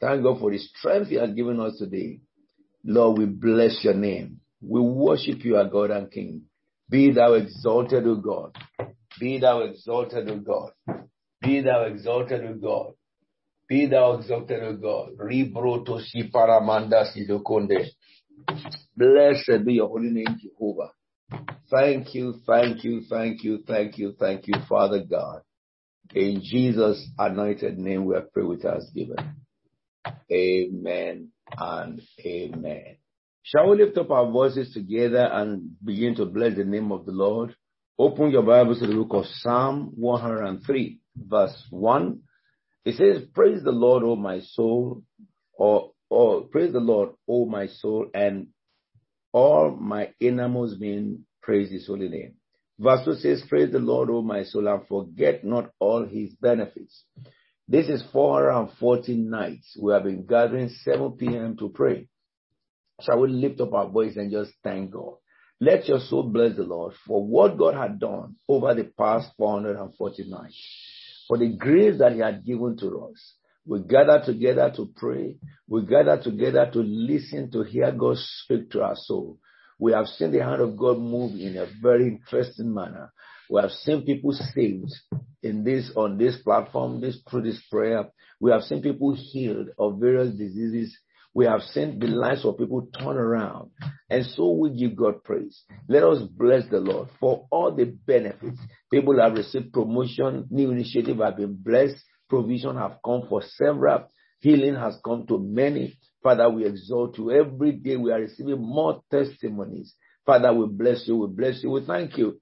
Thank God for the strength He has given us today. Lord, we bless your name. We worship you, our God and King. Be thou exalted, O God. Be thou exalted, O God. Be thou exalted, O God. Be thou exalted, O God. Ribroto si paramanda si dokonde. Blessed be your holy name, Jehovah. Thank you, thank you, thank you, thank you, thank you, Father God. In Jesus' anointed name, we prayed with thanksgiving. Amen and amen. Shall we lift up our voices together and begin to bless the name of the Lord? Open your Bibles to the book of Psalm 103, verse 1. It says, Praise the Lord, O my soul, or, or praise the Lord, O my soul, and all my innermost being, praise his holy name. Verse 2 says, Praise the Lord, O my soul, and forget not all his benefits. This is 440 nights. We have been gathering 7 p.m. to pray. Shall we lift up our voice and just thank God? Let your soul bless the Lord for what God had done over the past 440 nights, for the grace that He had given to us. We gather together to pray. We gather together to listen, to hear God speak to our soul. We have seen the hand of God move in a very interesting manner. We have seen people saved in this on this platform, this through this prayer. We have seen people healed of various diseases. We have seen the lives of people turn around. And so we give God praise. Let us bless the Lord for all the benefits. People have received promotion, new initiative have been blessed, provision have come for several, healing has come to many. Father, we exalt you. Every day we are receiving more testimonies. Father, we bless you. We bless you. We thank you.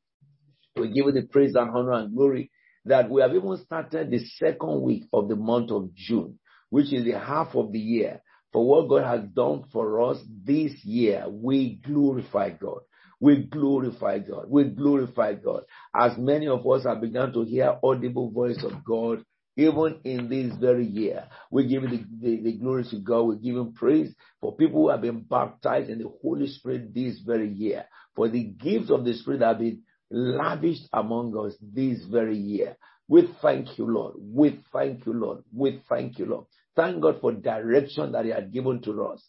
We give you the praise and honor and glory that we have even started the second week of the month of June, which is the half of the year. For what God has done for us this year, we glorify God. We glorify God. We glorify God. As many of us have begun to hear audible voice of God even in this very year. We give the, the, the, glory to God. We give him praise for people who have been baptized in the Holy Spirit this very year. For the gifts of the Spirit have been lavished among us this very year. We thank you, Lord. We thank you, Lord. We thank you, Lord. Thank God for direction that He had given to us.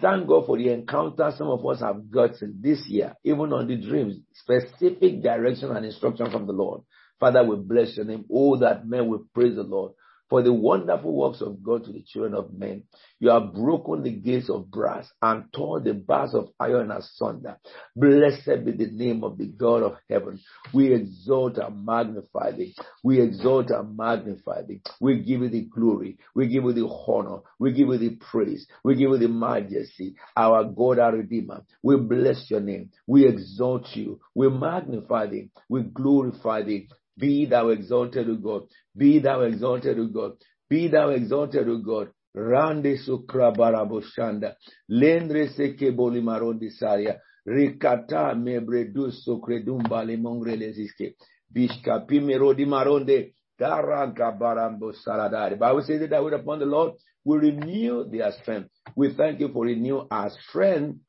Thank God for the encounter some of us have gotten this year, even on the dreams, specific direction and instruction from the Lord. Father, we bless your name. Oh, that men will praise the Lord for the wonderful works of God to the children of men. You have broken the gates of brass and torn the bars of iron asunder. Blessed be the name of the God of heaven. We exalt and magnify thee. We exalt and magnify thee. We give you the glory. We give you the honor. We give you the praise. We give you the majesty. Our God, our Redeemer. We bless your name. We exalt you. We magnify thee. We glorify thee. Be thou exalted, O God. Be thou exalted, O God. Be thou exalted, O God. Rande sukra baraboshanda. Lendre seke bolimarondi saria. Rikata mebredu sukredum balimongre leziske. Bishka pimerodi maronde. Daraga barambo saladari. Bible says that wait upon the Lord will renew their strength. We thank you for renew our strength,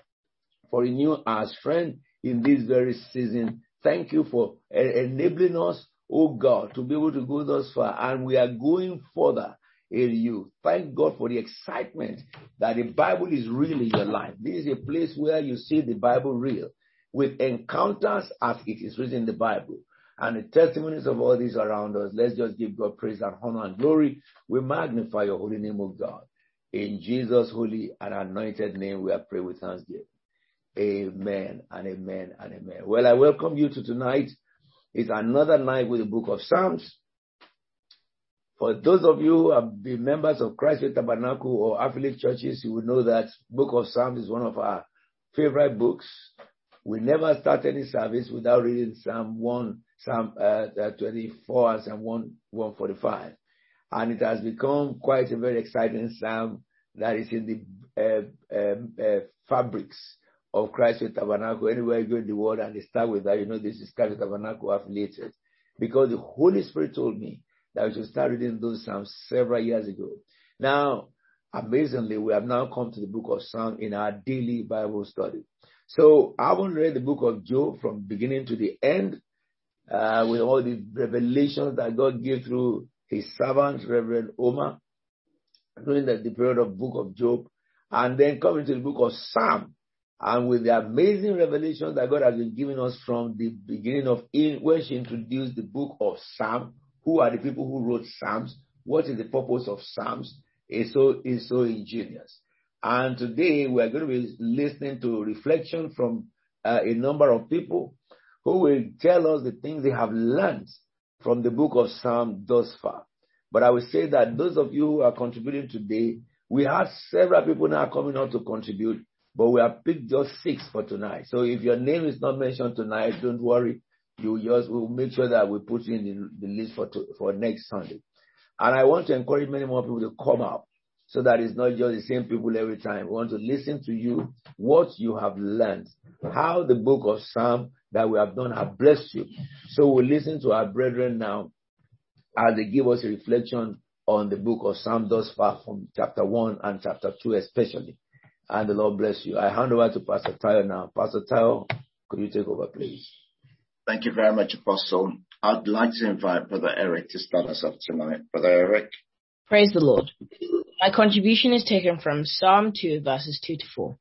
for renew our strength in this very season. Thank you for enabling us oh God, to be able to go thus far. And we are going further in you. Thank God for the excitement that the Bible is real in your life. This is a place where you see the Bible real with encounters as it is written in the Bible. And the testimonies of all these around us. Let's just give God praise and honor and glory. We magnify your holy name, of God. In Jesus' holy and anointed name, we are praying with thanksgiving. Amen and amen and amen. Well, I welcome you to tonight it's another night with the book of Psalms. For those of you who have been members of Christ Faith Tabernacle or affiliate churches, you will know that Book of Psalms is one of our favorite books. We never start any service without reading Psalm 1, Psalm uh, 24 and Psalm 1, 145. And it has become quite a very exciting psalm that is in the uh, uh, uh fabrics of Christ Faith Tabernacle, anywhere you go in the world and they start with that, you know, this is Christ Faith Tabernacle affiliated. Because the Holy Spirit told me that we should start reading those Psalms several years ago. Now, amazingly, we have now come to the book of Psalm in our daily Bible study. So I haven't read the book of Job from beginning to the end, uh, with all the revelations that God gave through his servant, Reverend Oma. during the, the period of book of Job, and then coming to the book of Psalm, and with the amazing revelations that God has been giving us from the beginning of in, when she introduced the book of Psalm, who are the people who wrote Psalms, what is the purpose of Psalms, is so is so ingenious. And today we are going to be listening to reflection from uh, a number of people who will tell us the things they have learned from the book of Psalm thus far. But I will say that those of you who are contributing today, we have several people now coming out to contribute, but we have picked just six for tonight. So if your name is not mentioned tonight, don't worry. You just will make sure that we put in the, the list for to, for next Sunday. And I want to encourage many more people to come out so that it's not just the same people every time. We want to listen to you, what you have learned, how the book of Psalm that we have done have blessed you. So we'll listen to our brethren now as they give us a reflection on the book of Psalm thus far from chapter 1 and chapter 2 especially. And the Lord bless you. I hand over to Pastor Tayo now. Pastor Tayo, could you take over please? Thank you very much, Apostle. I'd like to invite Brother Eric to start us off tonight. Brother Eric. Praise the Lord. My contribution is taken from Psalm 2 verses 2 to 4,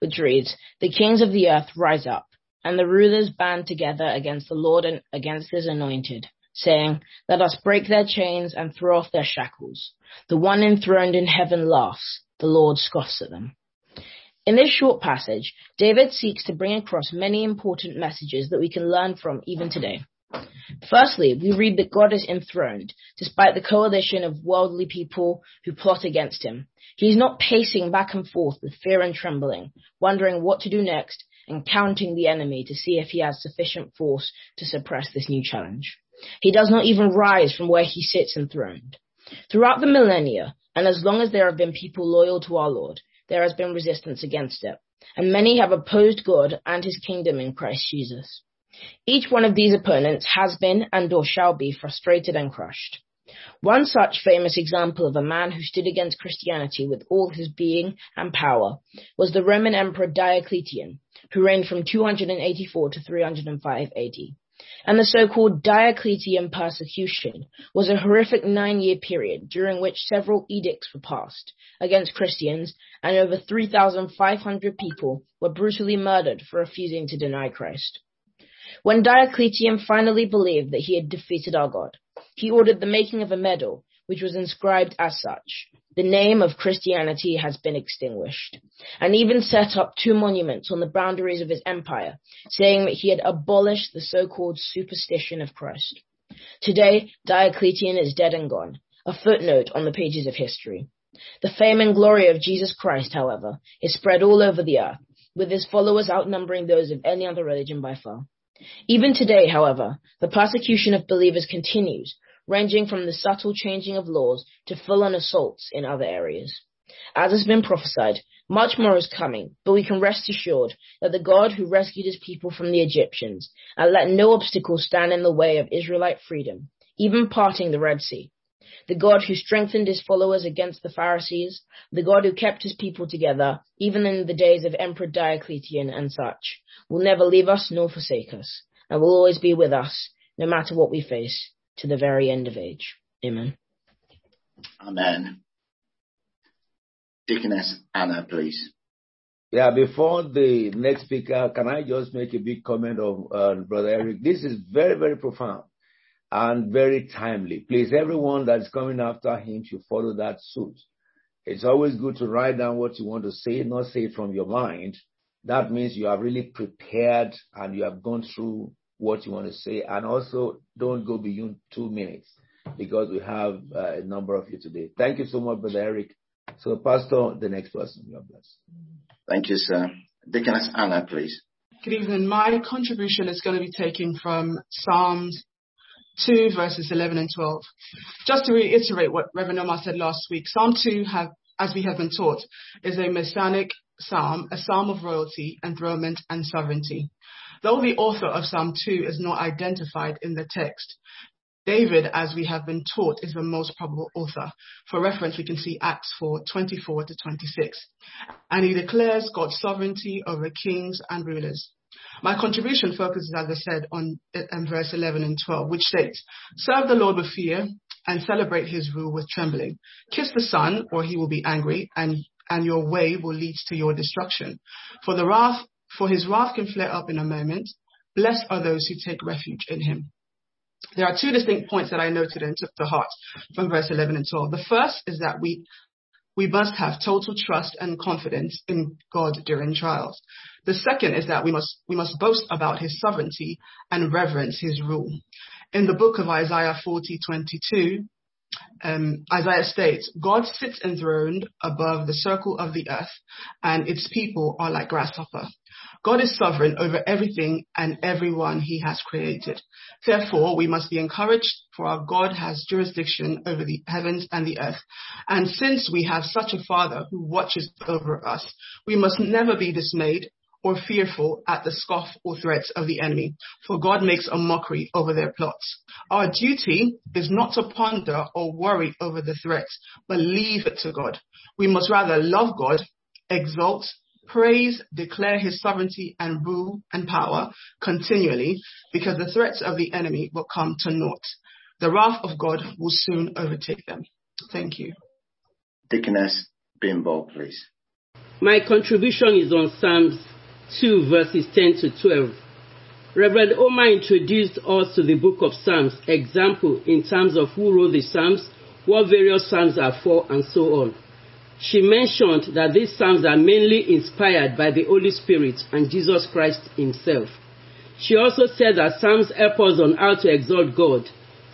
which reads, The kings of the earth rise up, and the rulers band together against the Lord and against his anointed, saying, Let us break their chains and throw off their shackles. The one enthroned in heaven laughs, the Lord scoffs at them. In this short passage, David seeks to bring across many important messages that we can learn from even today. Firstly, we read that God is enthroned, despite the coalition of worldly people who plot against him. He is not pacing back and forth with fear and trembling, wondering what to do next and counting the enemy to see if he has sufficient force to suppress this new challenge. He does not even rise from where he sits enthroned. Throughout the millennia, and as long as there have been people loyal to our Lord, there has been resistance against it, and many have opposed God and his kingdom in Christ Jesus. Each one of these opponents has been and or shall be frustrated and crushed. One such famous example of a man who stood against Christianity with all his being and power was the Roman Emperor Diocletian, who reigned from 284 to 305 AD. And the so-called Diocletian persecution was a horrific nine-year period during which several edicts were passed against Christians and over 3,500 people were brutally murdered for refusing to deny Christ. When Diocletian finally believed that he had defeated our God, he ordered the making of a medal, which was inscribed as such. The name of Christianity has been extinguished, and even set up two monuments on the boundaries of his empire, saying that he had abolished the so-called superstition of Christ. Today, Diocletian is dead and gone, a footnote on the pages of history. The fame and glory of Jesus Christ, however, is spread all over the earth, with his followers outnumbering those of any other religion by far. Even today, however, the persecution of believers continues, ranging from the subtle changing of laws to full-on assaults in other areas. As has been prophesied, much more is coming, but we can rest assured that the God who rescued his people from the Egyptians and let no obstacle stand in the way of Israelite freedom, even parting the Red Sea, the God who strengthened his followers against the Pharisees, the God who kept his people together, even in the days of Emperor Diocletian and such, will never leave us nor forsake us, and will always be with us, no matter what we face, to the very end of age. Amen. Amen. Deaconess Anna, please. Yeah, before the next speaker, can I just make a big comment of uh, Brother Eric? This is very, very profound and very timely. Please, everyone that's coming after him should follow that suit. It's always good to write down what you want to say, not say it from your mind. That means you have really prepared and you have gone through what you want to say. And also, don't go beyond two minutes because we have uh, a number of you today. Thank you so much, Brother Eric. So, Pastor, the next person, God bless. Thank you, sir. Deaconess Anna, please. Good evening. My contribution is going to be taken from Psalms 2 verses 11 and 12. Just to reiterate what Reverend Oma said last week, Psalm 2 have, as we have been taught, is a messianic psalm, a psalm of royalty, enthronement, and sovereignty. Though the author of Psalm 2 is not identified in the text, David, as we have been taught, is the most probable author. For reference, we can see Acts 4, 24 to 26. And he declares God's sovereignty over kings and rulers. My contribution focuses, as I said, on um, verse 11 and 12, which states, Serve the Lord with fear and celebrate his rule with trembling. Kiss the Son, or he will be angry, and, and your way will lead to your destruction. For the wrath, for his wrath can flare up in a moment. Blessed are those who take refuge in him. There are two distinct points that I noted and took to heart from verse 11 and 12. The first is that we we must have total trust and confidence in God during trials. The second is that we must, we must boast about his sovereignty and reverence his rule. In the book of Isaiah 40, 22, um, Isaiah states, God sits enthroned above the circle of the earth and its people are like grasshopper. God is sovereign over everything and everyone he has created. Therefore, we must be encouraged for our God has jurisdiction over the heavens and the earth. And since we have such a father who watches over us, we must never be dismayed or fearful at the scoff or threats of the enemy, for God makes a mockery over their plots. Our duty is not to ponder or worry over the threats, but leave it to God. We must rather love God, exalt, praise, declare his sovereignty and rule and power continually because the threats of the enemy will come to naught. The wrath of God will soon overtake them. Thank you. Deaconess Bimbo, please. My contribution is on Psalms 2 verses 10 to 12. Reverend Oma introduced us to the book of Psalms, example in terms of who wrote the Psalms, what various Psalms are for, and so on. She mentioned that these Psalms are mainly inspired by the Holy Spirit and Jesus Christ Himself. She also said that Psalms help us on how to exalt God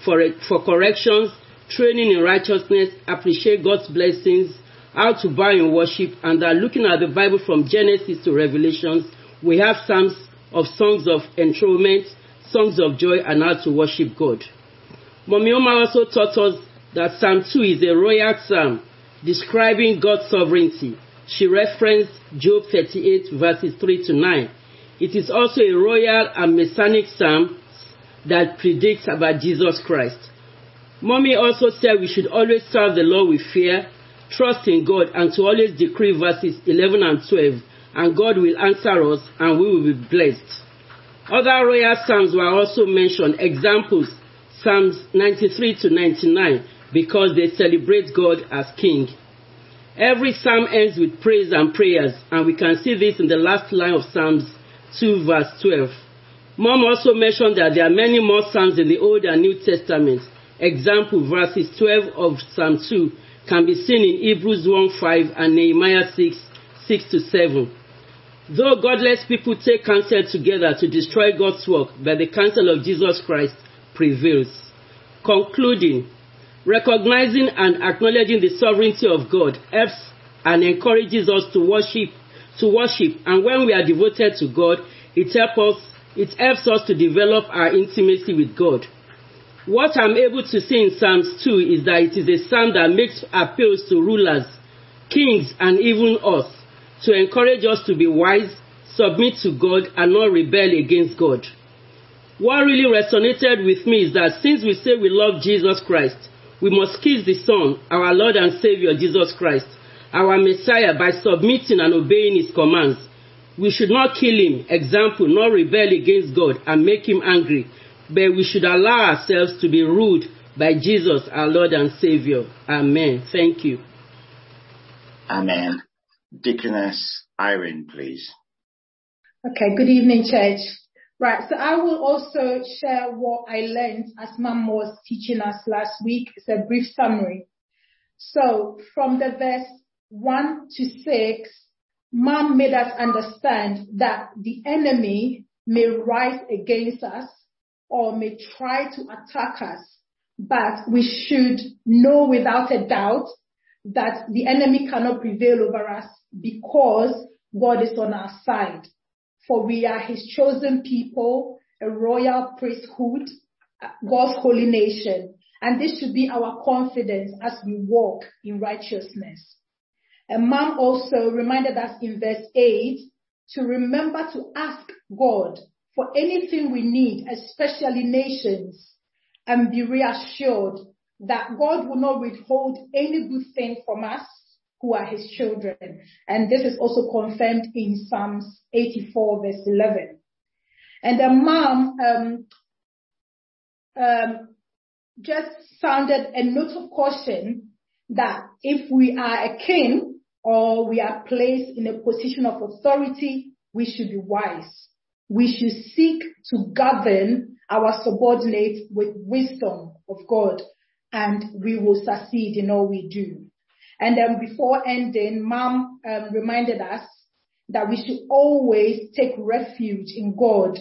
for, for corrections, training in righteousness, appreciate God's blessings, how to bow in worship, and that looking at the Bible from Genesis to Revelations, we have Psalms of songs of enthronement, songs of joy, and how to worship God. Mommy Oma also taught us that Psalm 2 is a royal psalm describing God's sovereignty. She referenced Job 38 verses 3 to 9. It is also a royal and messianic psalm that predicts about Jesus Christ. Mommy also said we should always serve the Lord with fear, trust in God, and to always decree verses 11 and 12, and God will answer us and we will be blessed. Other royal psalms were also mentioned, examples Psalms 93 to 99, because they celebrate God as King. Every psalm ends with praise and prayers, and we can see this in the last line of Psalms 2 verse 12. Mom also mentioned that there are many more psalms in the Old and New Testament. Example, verses 12 of Psalm 2 can be seen in Hebrews 1 5 and Nehemiah 6 6 to 7. Though godless people take counsel together to destroy God's work, but the counsel of Jesus Christ prevails. Concluding, recognizing and acknowledging the sovereignty of God helps and encourages us to worship, to worship, and when we are devoted to God, it helps us, it helps us to develop our intimacy with God. What I'm able to see in Psalms 2 is that it is a psalm that makes appeals to rulers, kings, and even us to encourage us to be wise, submit to God, and not rebel against God. What really resonated with me is that since we say we love Jesus Christ, we must kiss the Son, our Lord and Savior Jesus Christ, our Messiah, by submitting and obeying His commands. We should not kill Him, example, not rebel against God and make Him angry, but we should allow ourselves to be ruled by Jesus, our Lord and Savior. Amen. Thank you. Amen. Deaconess Irene, please. Okay, good evening, church. Right, so I will also share what I learned as Mom was teaching us last week. It's a brief summary. So from the verse 1 to 6, Mom made us understand that the enemy may rise against us or may try to attack us, but we should know without a doubt that the enemy cannot prevail over us because God is on our side for we are his chosen people, a royal priesthood, God's holy nation. And this should be our confidence as we walk in righteousness. And mom also reminded us in verse 8 to remember to ask God for anything we need, especially nations, and be reassured that God will not withhold any good thing from us who are his children. And this is also confirmed in Psalms 84 verse 11. And the mom um, um, just sounded a note of caution that if we are a king or we are placed in a position of authority, we should be wise. We should seek to govern our subordinates with wisdom of God and we will succeed in all we do. And then before ending, mom um, reminded us that we should always take refuge in God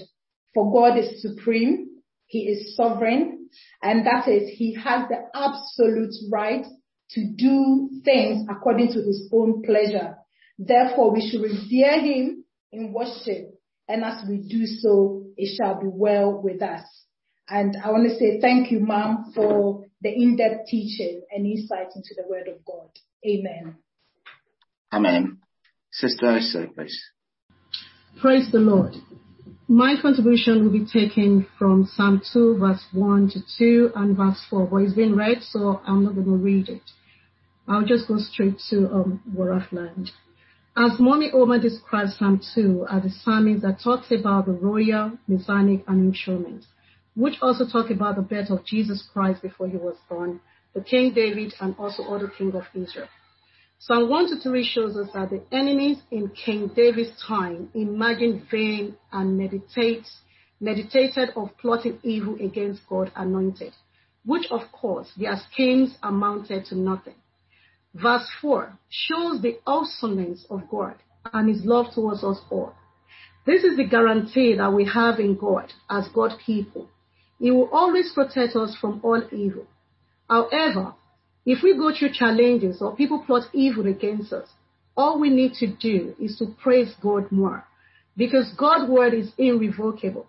for God is supreme. He is sovereign. And that is, he has the absolute right to do things according to his own pleasure. Therefore, we should revere him in worship. And as we do so, it shall be well with us. And I want to say thank you, mom, for the in-depth teaching and insight into the word of God. Amen. Amen. Sister Isa, please. Praise the Lord. My contribution will be taken from Psalm 2, verse 1 to 2 and verse 4, but it's been read, so I'm not going to read it. I'll just go straight to um, what I've learned. As Mommy Oma describes Psalm 2 as a psalmist that talks about the royal, messianic, and instruments, which also talk about the birth of Jesus Christ before he was born, the King David, and also other king of Israel. Psalm 1 to 3 shows us that the enemies in King David's time imagined vain and meditate, meditated of plotting evil against God anointed, which of course their schemes amounted to nothing. Verse 4 shows the awesomeness of God and his love towards us all. This is the guarantee that we have in God as God people. He will always protect us from all evil. However, if we go through challenges or people plot evil against us, all we need to do is to praise God more because God's word is irrevocable.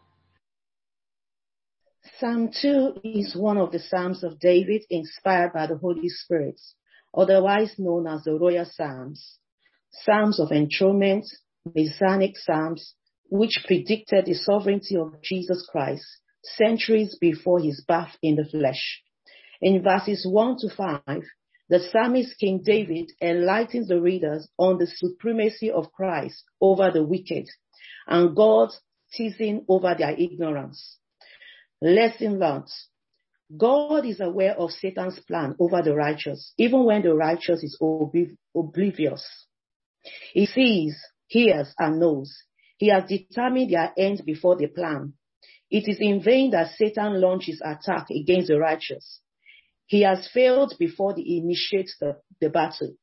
Psalm 2 is one of the Psalms of David inspired by the Holy Spirit, otherwise known as the Royal Psalms. Psalms of enthronement, Messianic Psalms, which predicted the sovereignty of Jesus Christ centuries before his birth in the flesh. In verses 1 to 5, the psalmist King David enlightens the readers on the supremacy of Christ over the wicked and God's teasing over their ignorance. Lesson learned. God is aware of Satan's plan over the righteous, even when the righteous is oblivious. He sees, hears, and knows. He has determined their end before they plan. It is in vain that Satan launches attack against the righteous. He has failed before he initiates the, the battle.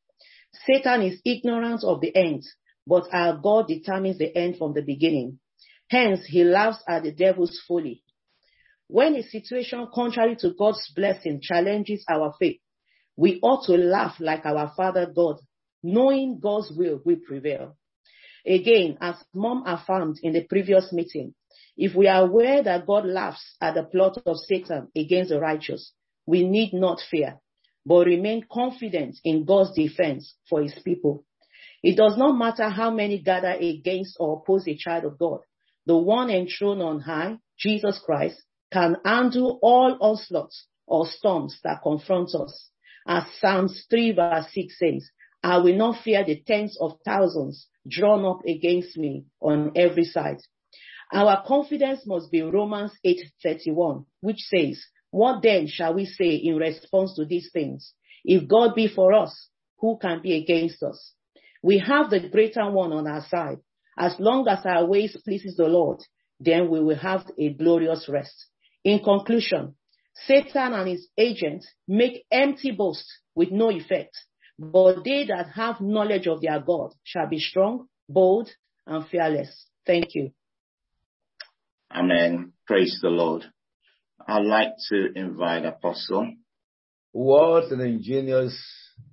Satan is ignorant of the end, but our God determines the end from the beginning. Hence, he laughs at the devil's folly. When a situation contrary to God's blessing challenges our faith, we ought to laugh like our Father God, knowing God's will will prevail. Again, as Mom affirmed in the previous meeting, if we are aware that God laughs at the plot of Satan against the righteous, we need not fear, but remain confident in God's defense for his people. It does not matter how many gather against or oppose a child of God. The one enthroned on high, Jesus Christ, can undo all onslaughts or storms that confront us. As Psalms 3 verse 6 says, I will not fear the tens of thousands drawn up against me on every side. Our confidence must be Romans 8:31, which says, what then shall we say in response to these things? If God be for us, who can be against us? We have the greater one on our side. As long as our ways pleases the Lord, then we will have a glorious rest. In conclusion, Satan and his agents make empty boasts with no effect, but they that have knowledge of their God shall be strong, bold, and fearless. Thank you. Amen. Praise the Lord. I'd like to invite Apostle. What an ingenious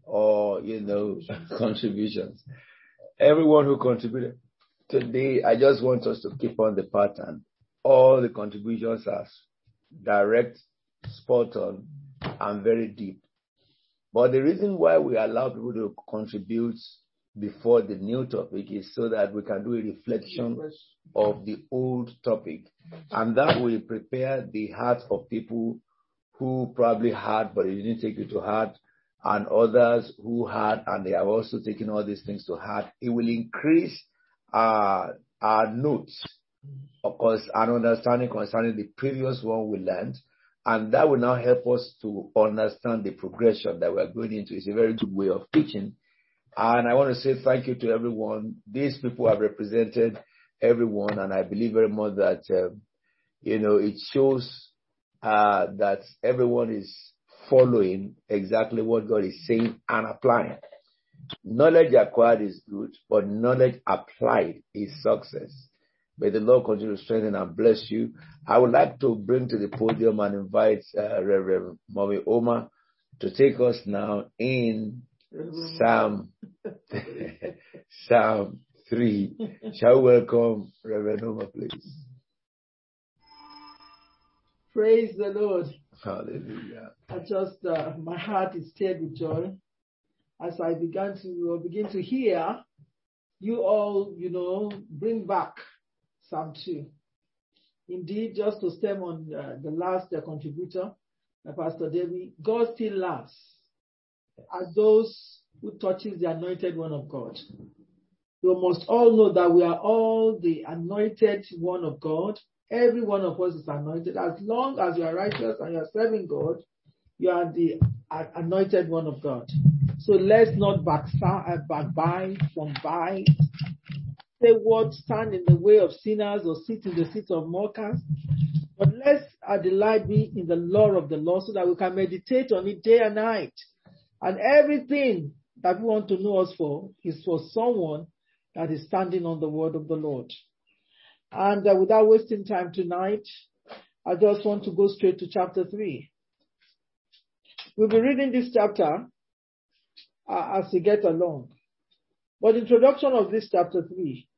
or, you know, contributions. Everyone who contributed today, I just want us to keep on the pattern. All the contributions are direct, spot on, and very deep. But the reason why we allow people to contribute before the new topic is so that we can do a reflection of the old topic. And that will prepare the hearts of people who probably had, but they didn't take it to heart, and others who had, and they are also taking all these things to heart. It will increase our, our notes, of course, and understanding concerning the previous one we learned, And that will now help us to understand the progression that we're going into. It's a very good way of teaching. And I want to say thank you to everyone. These people have represented everyone, and I believe very much that, um, you know, it shows uh, that everyone is following exactly what God is saying and applying. Knowledge acquired is good, but knowledge applied is success. May the Lord continue to strengthen and bless you. I would like to bring to the podium and invite uh, Reverend Mommy Oma to take us now in Psalm Psalm 3. Shall we welcome Reverend Oma, please? Praise the Lord. Hallelujah. I just, uh, my heart is stirred with joy as I began to begin to hear you all, you know, bring back Psalm 2. Indeed, just to stem on uh, the last uh, contributor, uh, Pastor David, God still laughs at those who touches the anointed one of God. You must all know that we are all the anointed one of God. Every one of us is anointed. As long as you are righteous and you are serving God, you are the anointed one of God. So let's not backbite, uh, backbite, from bite, say what stand in the way of sinners or sit in the seat of mockers. But let our uh, delight be in the law of the Lord so that we can meditate on it day and night. And everything that we want to know us for is for someone that is standing on the word of the Lord. And uh, without wasting time tonight, I just want to go straight to chapter 3. We'll be reading this chapter uh, as we get along. But introduction of this chapter 3.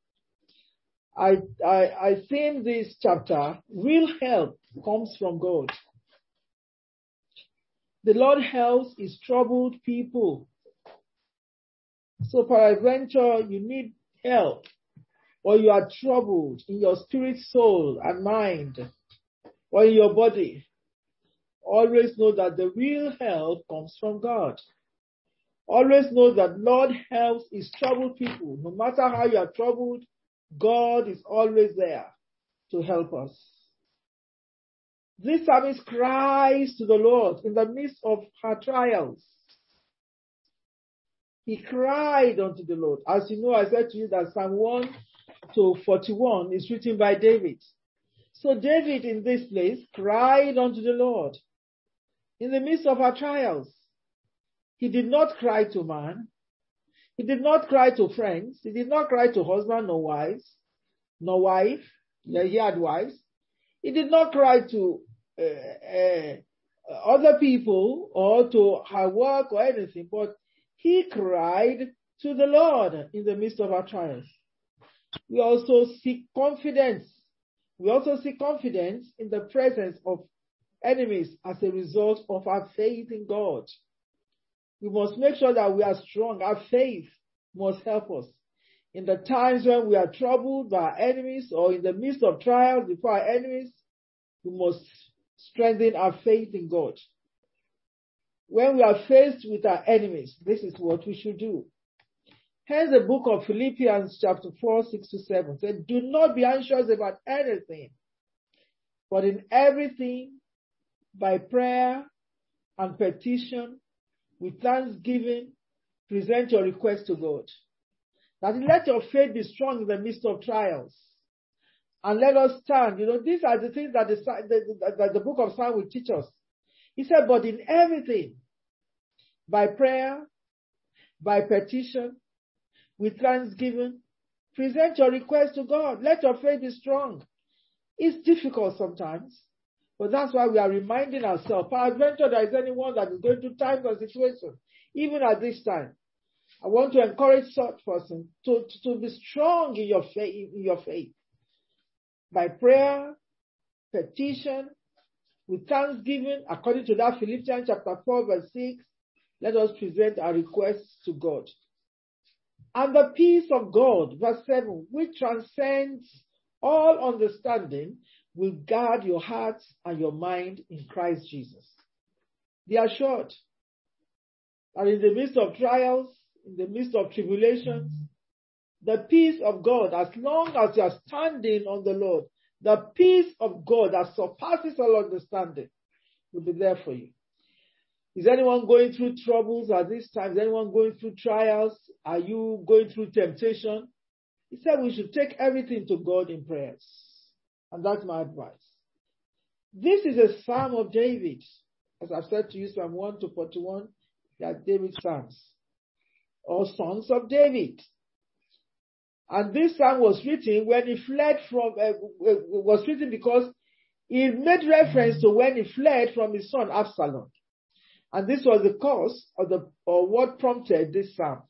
I, I, I think this chapter, real help comes from God. The Lord helps his troubled people. So peradventure, you need help or you are troubled in your spirit, soul, and mind, or in your body. Always know that the real help comes from God. Always know that Lord helps his troubled people. No matter how you are troubled, God is always there to help us. This psalmist cries to the Lord in the midst of her trials. He cried unto the Lord. As you know, I said to you that Psalm 1 to 41 is written by David. So David in this place cried unto the Lord in the midst of her trials. He did not cry to man. He did not cry to friends. He did not cry to husband nor wives, nor wife. He had wives. He did not cry to uh, uh, other people or to her work or anything, but he cried to the Lord in the midst of our trials. We also seek confidence. We also seek confidence in the presence of enemies as a result of our faith in God. We must make sure that we are strong. Our faith must help us. In the times when we are troubled by enemies or in the midst of trials before our enemies, we must strengthen our faith in God. When we are faced with our enemies, this is what we should do. Hence the book of Philippians chapter 4, 6 to 7 said, do not be anxious about anything, but in everything, by prayer and petition, with thanksgiving, present your request to God. That let your faith be strong in the midst of trials. And let us stand. You know, these are the things that the, the, book of Psalm will teach us. He said, but in everything, by prayer, by petition, with thanksgiving, present your request to God. Let your faith be strong. It's difficult sometimes. But that's why we are reminding ourselves, peradventure there is anyone that is going through times or situations, even at this time. I want to encourage such person to, to, to be strong in your faith, in your faith. By prayer, petition, with thanksgiving, according to that Philippians chapter 4 verse 6, let us present our requests to God. And the peace of God, verse 7, which transcends all understanding, will guard your hearts and your mind in Christ Jesus. Be assured that in the midst of trials, in the midst of tribulations, the peace of God, as long as you are standing on the Lord, the peace of God that surpasses all understanding will be there for you. Is anyone going through troubles at this time? Is anyone going through trials? Are you going through temptation? He said we should take everything to God in prayers. And that's my advice. This is a Psalm of David. As I've said to you, Psalm 1 to 41, they are David's Psalms. Or sons of David. And this psalm was written when he fled from, uh, was written because he made reference to when he fled from his son Absalom. And this was the cause of the, or what prompted this psalm.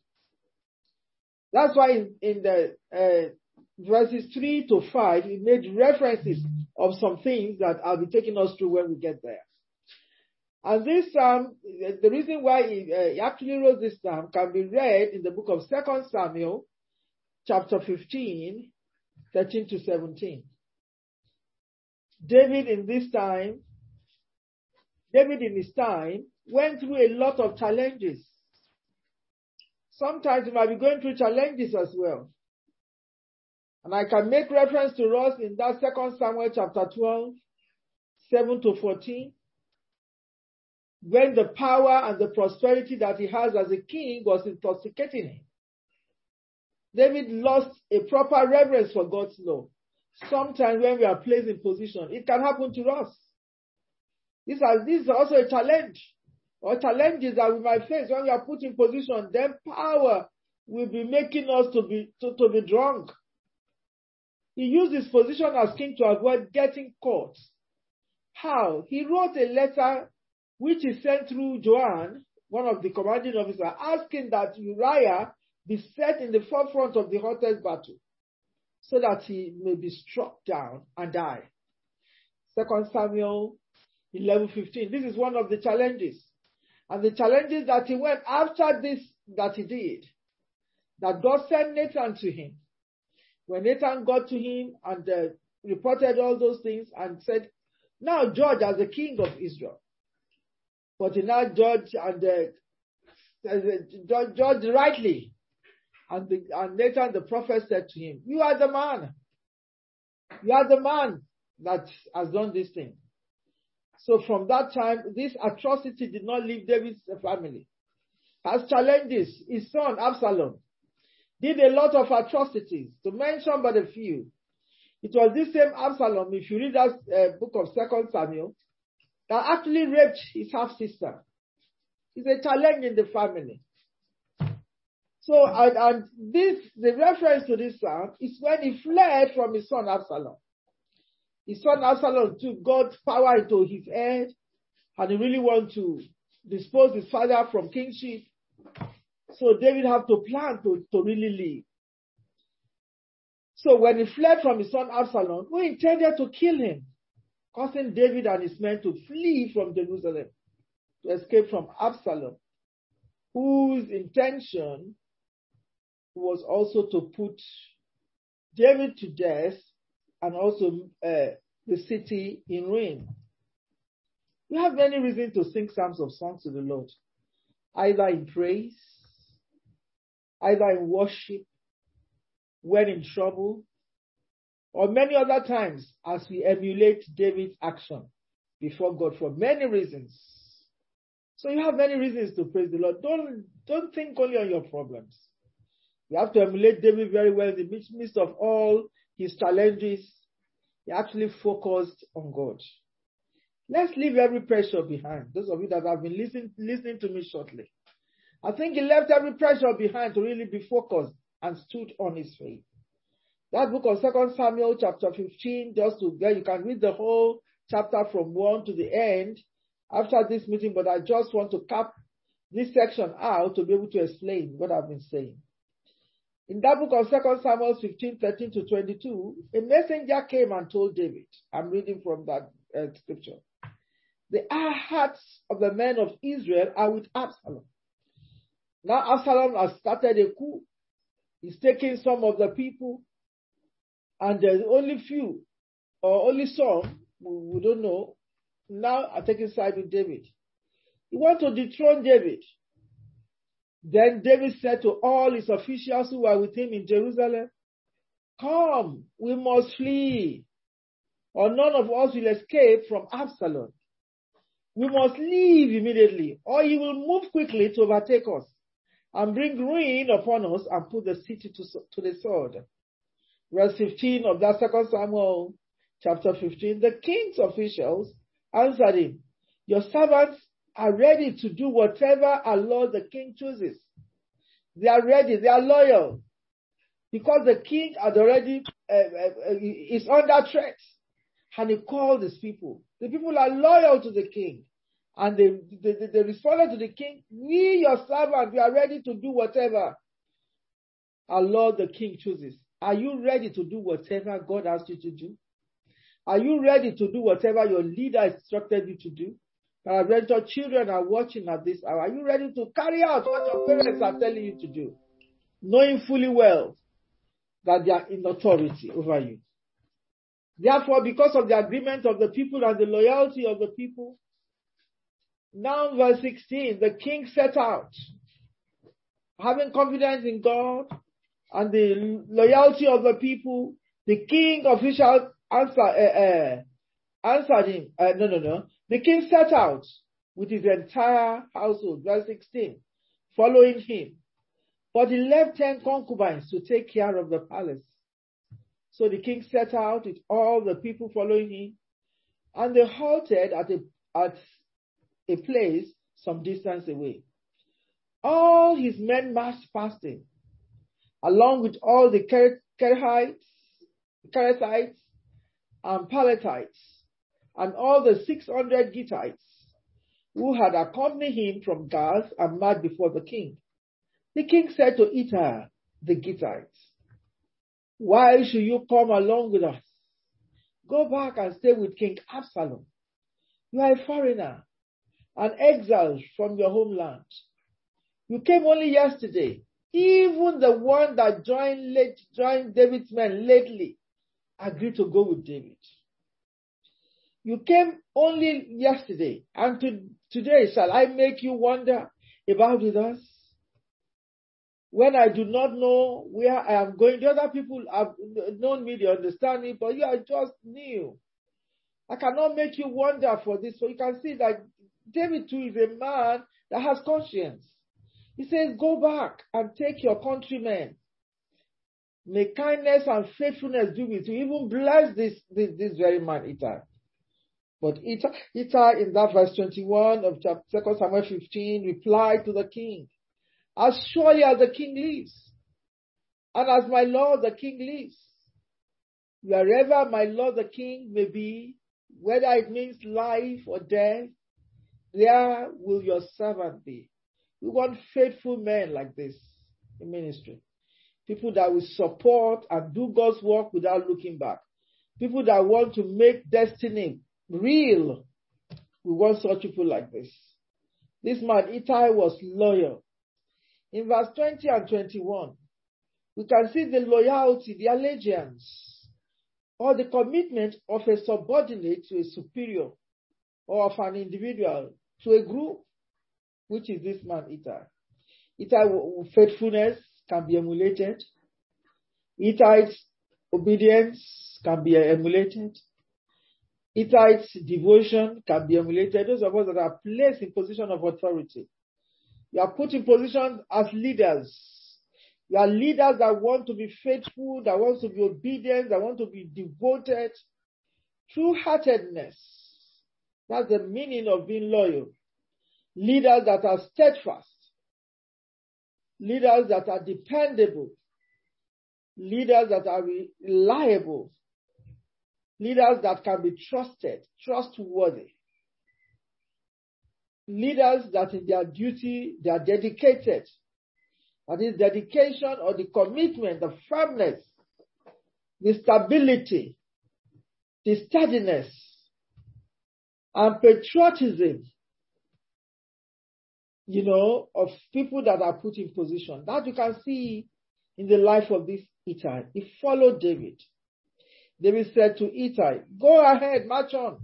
That's why in, in the uh, verses 3 to 5, he made references of some things that I'll be taking us through when we get there. And this psalm, the reason why he, uh, he actually wrote this psalm can be read in the book of Second Samuel, chapter 15, 13 to 17. David in this time, David in his time went through a lot of challenges. Sometimes you might be going through challenges as well. And I can make reference to us in that second Samuel chapter 12, 7 to 14. When the power and the prosperity that he has as a king was intoxicating him. David lost a proper reverence for God's law. Sometimes when we are placed in position, it can happen to us. This, is, also a challenge or challenges that we might face when we are put in position. Then power will be making us to be, to, to be drunk. He used his position as king to avoid getting caught. How? He wrote a letter which he sent through Joab, one of the commanding officers, asking that Uriah be set in the forefront of the hottest battle so that he may be struck down and die. Second Samuel 11:15. This is one of the challenges. And the challenges that he went after this that he did, that God sent Nathan to him. When Nathan got to him and uh, reported all those things and said, now judge as the king of Israel. But he now judge and uh, judge, judge rightly and, the, and Nathan the prophet said to him, You are the man. You are the man that has done this thing. So from that time, this atrocity did not leave David's family. Has challenges. His son Absalom did a lot of atrocities. To mention but a few, it was this same Absalom, if you read that uh, book of Second Samuel, that actually raped his half sister. It's a challenge in the family. So, and, and this, the reference to this psalm is when he fled from his son Absalom. His son Absalom took God's power into his head and he really wanted to dispose his father from kingship. So David had to plan to, to really leave. So when he fled from his son Absalom, who intended to kill him, causing David and his men to flee from Jerusalem to escape from Absalom, whose intention was also to put David to death and also uh, the city in ruin. We have many reasons to sing psalms of songs to the Lord, either in praise, either in worship, when in trouble, or many other times as we emulate David's action before God for many reasons. So you have many reasons to praise the Lord. Don't, don't think only on your problems. You have to emulate David very well in the midst of all his challenges. He actually focused on God. Let's leave every pressure behind. Those of you that have been listening, listening to me shortly. I think he left every pressure behind to really be focused and stood on his faith. That book of Second Samuel chapter 15, just to get, you can read the whole chapter from 1 to the end after this meeting, but I just want to cap this section out to be able to explain what I've been saying. In that book of 2 Samuel 15, 13 to 22, a messenger came and told David, I'm reading from that uh, scripture, the hearts of the men of Israel are with Absalom. Now Absalom has started a coup. He's taking some of the people, and there's only few, or only some, we don't know, now are taking side with David. He wants to dethrone David. Then David said to all his officials who were with him in Jerusalem, Come, we must flee, or none of us will escape from Absalom. We must leave immediately, or he will move quickly to overtake us and bring ruin upon us and put the city to, to the sword. Verse 15 of that second Samuel chapter 15, the king's officials answered him, Your servants are ready to do whatever our Lord the king chooses. They are ready, they are loyal. Because the king had already uh, uh, is under threat. And he called his people. The people are loyal to the king. And they, they, they responded to the king, We, your servant, we are ready to do whatever our Lord the king chooses. Are you ready to do whatever God asked you to do? Are you ready to do whatever your leader instructed you to do? Parental children are watching at this hour. Are you ready to carry out what your parents are telling you to do? Knowing fully well that they are in authority over you. Therefore, because of the agreement of the people and the loyalty of the people, now verse 16, the king set out, having confidence in God and the loyalty of the people, the king official answer, uh, uh, answered him, uh, no, no, no. The king set out with his entire household, verse 16, following him. But he left ten concubines to take care of the palace. So the king set out with all the people following him, and they halted at a, at a place some distance away. All his men marched past him, along with all the Kerethites, Kerethites and Pelethites, and all the 600 Gittites who had accompanied him from Gath and marched before the king. The king said to Ittai, the Gittites, Why should you come along with us? Go back and stay with King Absalom. You are a foreigner, an exile from your homeland. You came only yesterday. Even the one that joined, late, joined David's men lately agreed to go with David. You came only yesterday, and to, today shall I make you wonder about with us? When I do not know where I am going, the other people have known me, they understand me, but you are just new. I cannot make you wonder for this. So you can see that David too is a man that has conscience. He says, go back and take your countrymen May kindness and faithfulness do with you. Even bless this, this, this very man, Ittai. But Ittai, Ittai in that verse 21 of chapter 2 Samuel 15 replied to the king, As surely as the king lives, and as my lord the king lives, wherever my lord the king may be, whether it means life or death, there will your servant be. We want faithful men like this in ministry. People that will support and do God's work without looking back. People that want to make destiny real. We want such people like this. This man, Ittai, was loyal. In verse 20 and 21, we can see the loyalty, the allegiance, or the commitment of a subordinate to a superior or of an individual to a group, which is this man, Itai. Ittai, faithfulness, can be emulated. Hittite's obedience can be emulated. Hittite's devotion can be emulated. Those of us that are placed in position of authority. You are put in position as leaders. You are leaders that want to be faithful, that want to be obedient, that want to be devoted. True heartedness. That's the meaning of being loyal. Leaders that are steadfast leaders that are dependable, leaders that are reliable, leaders that can be trusted, trustworthy, leaders that in their duty they are dedicated. That is dedication or the commitment, the firmness, the stability, the steadiness, and patriotism you know, of people that are put in position. That you can see in the life of this Ittai. He followed David. David said to Ittai, go ahead, march on.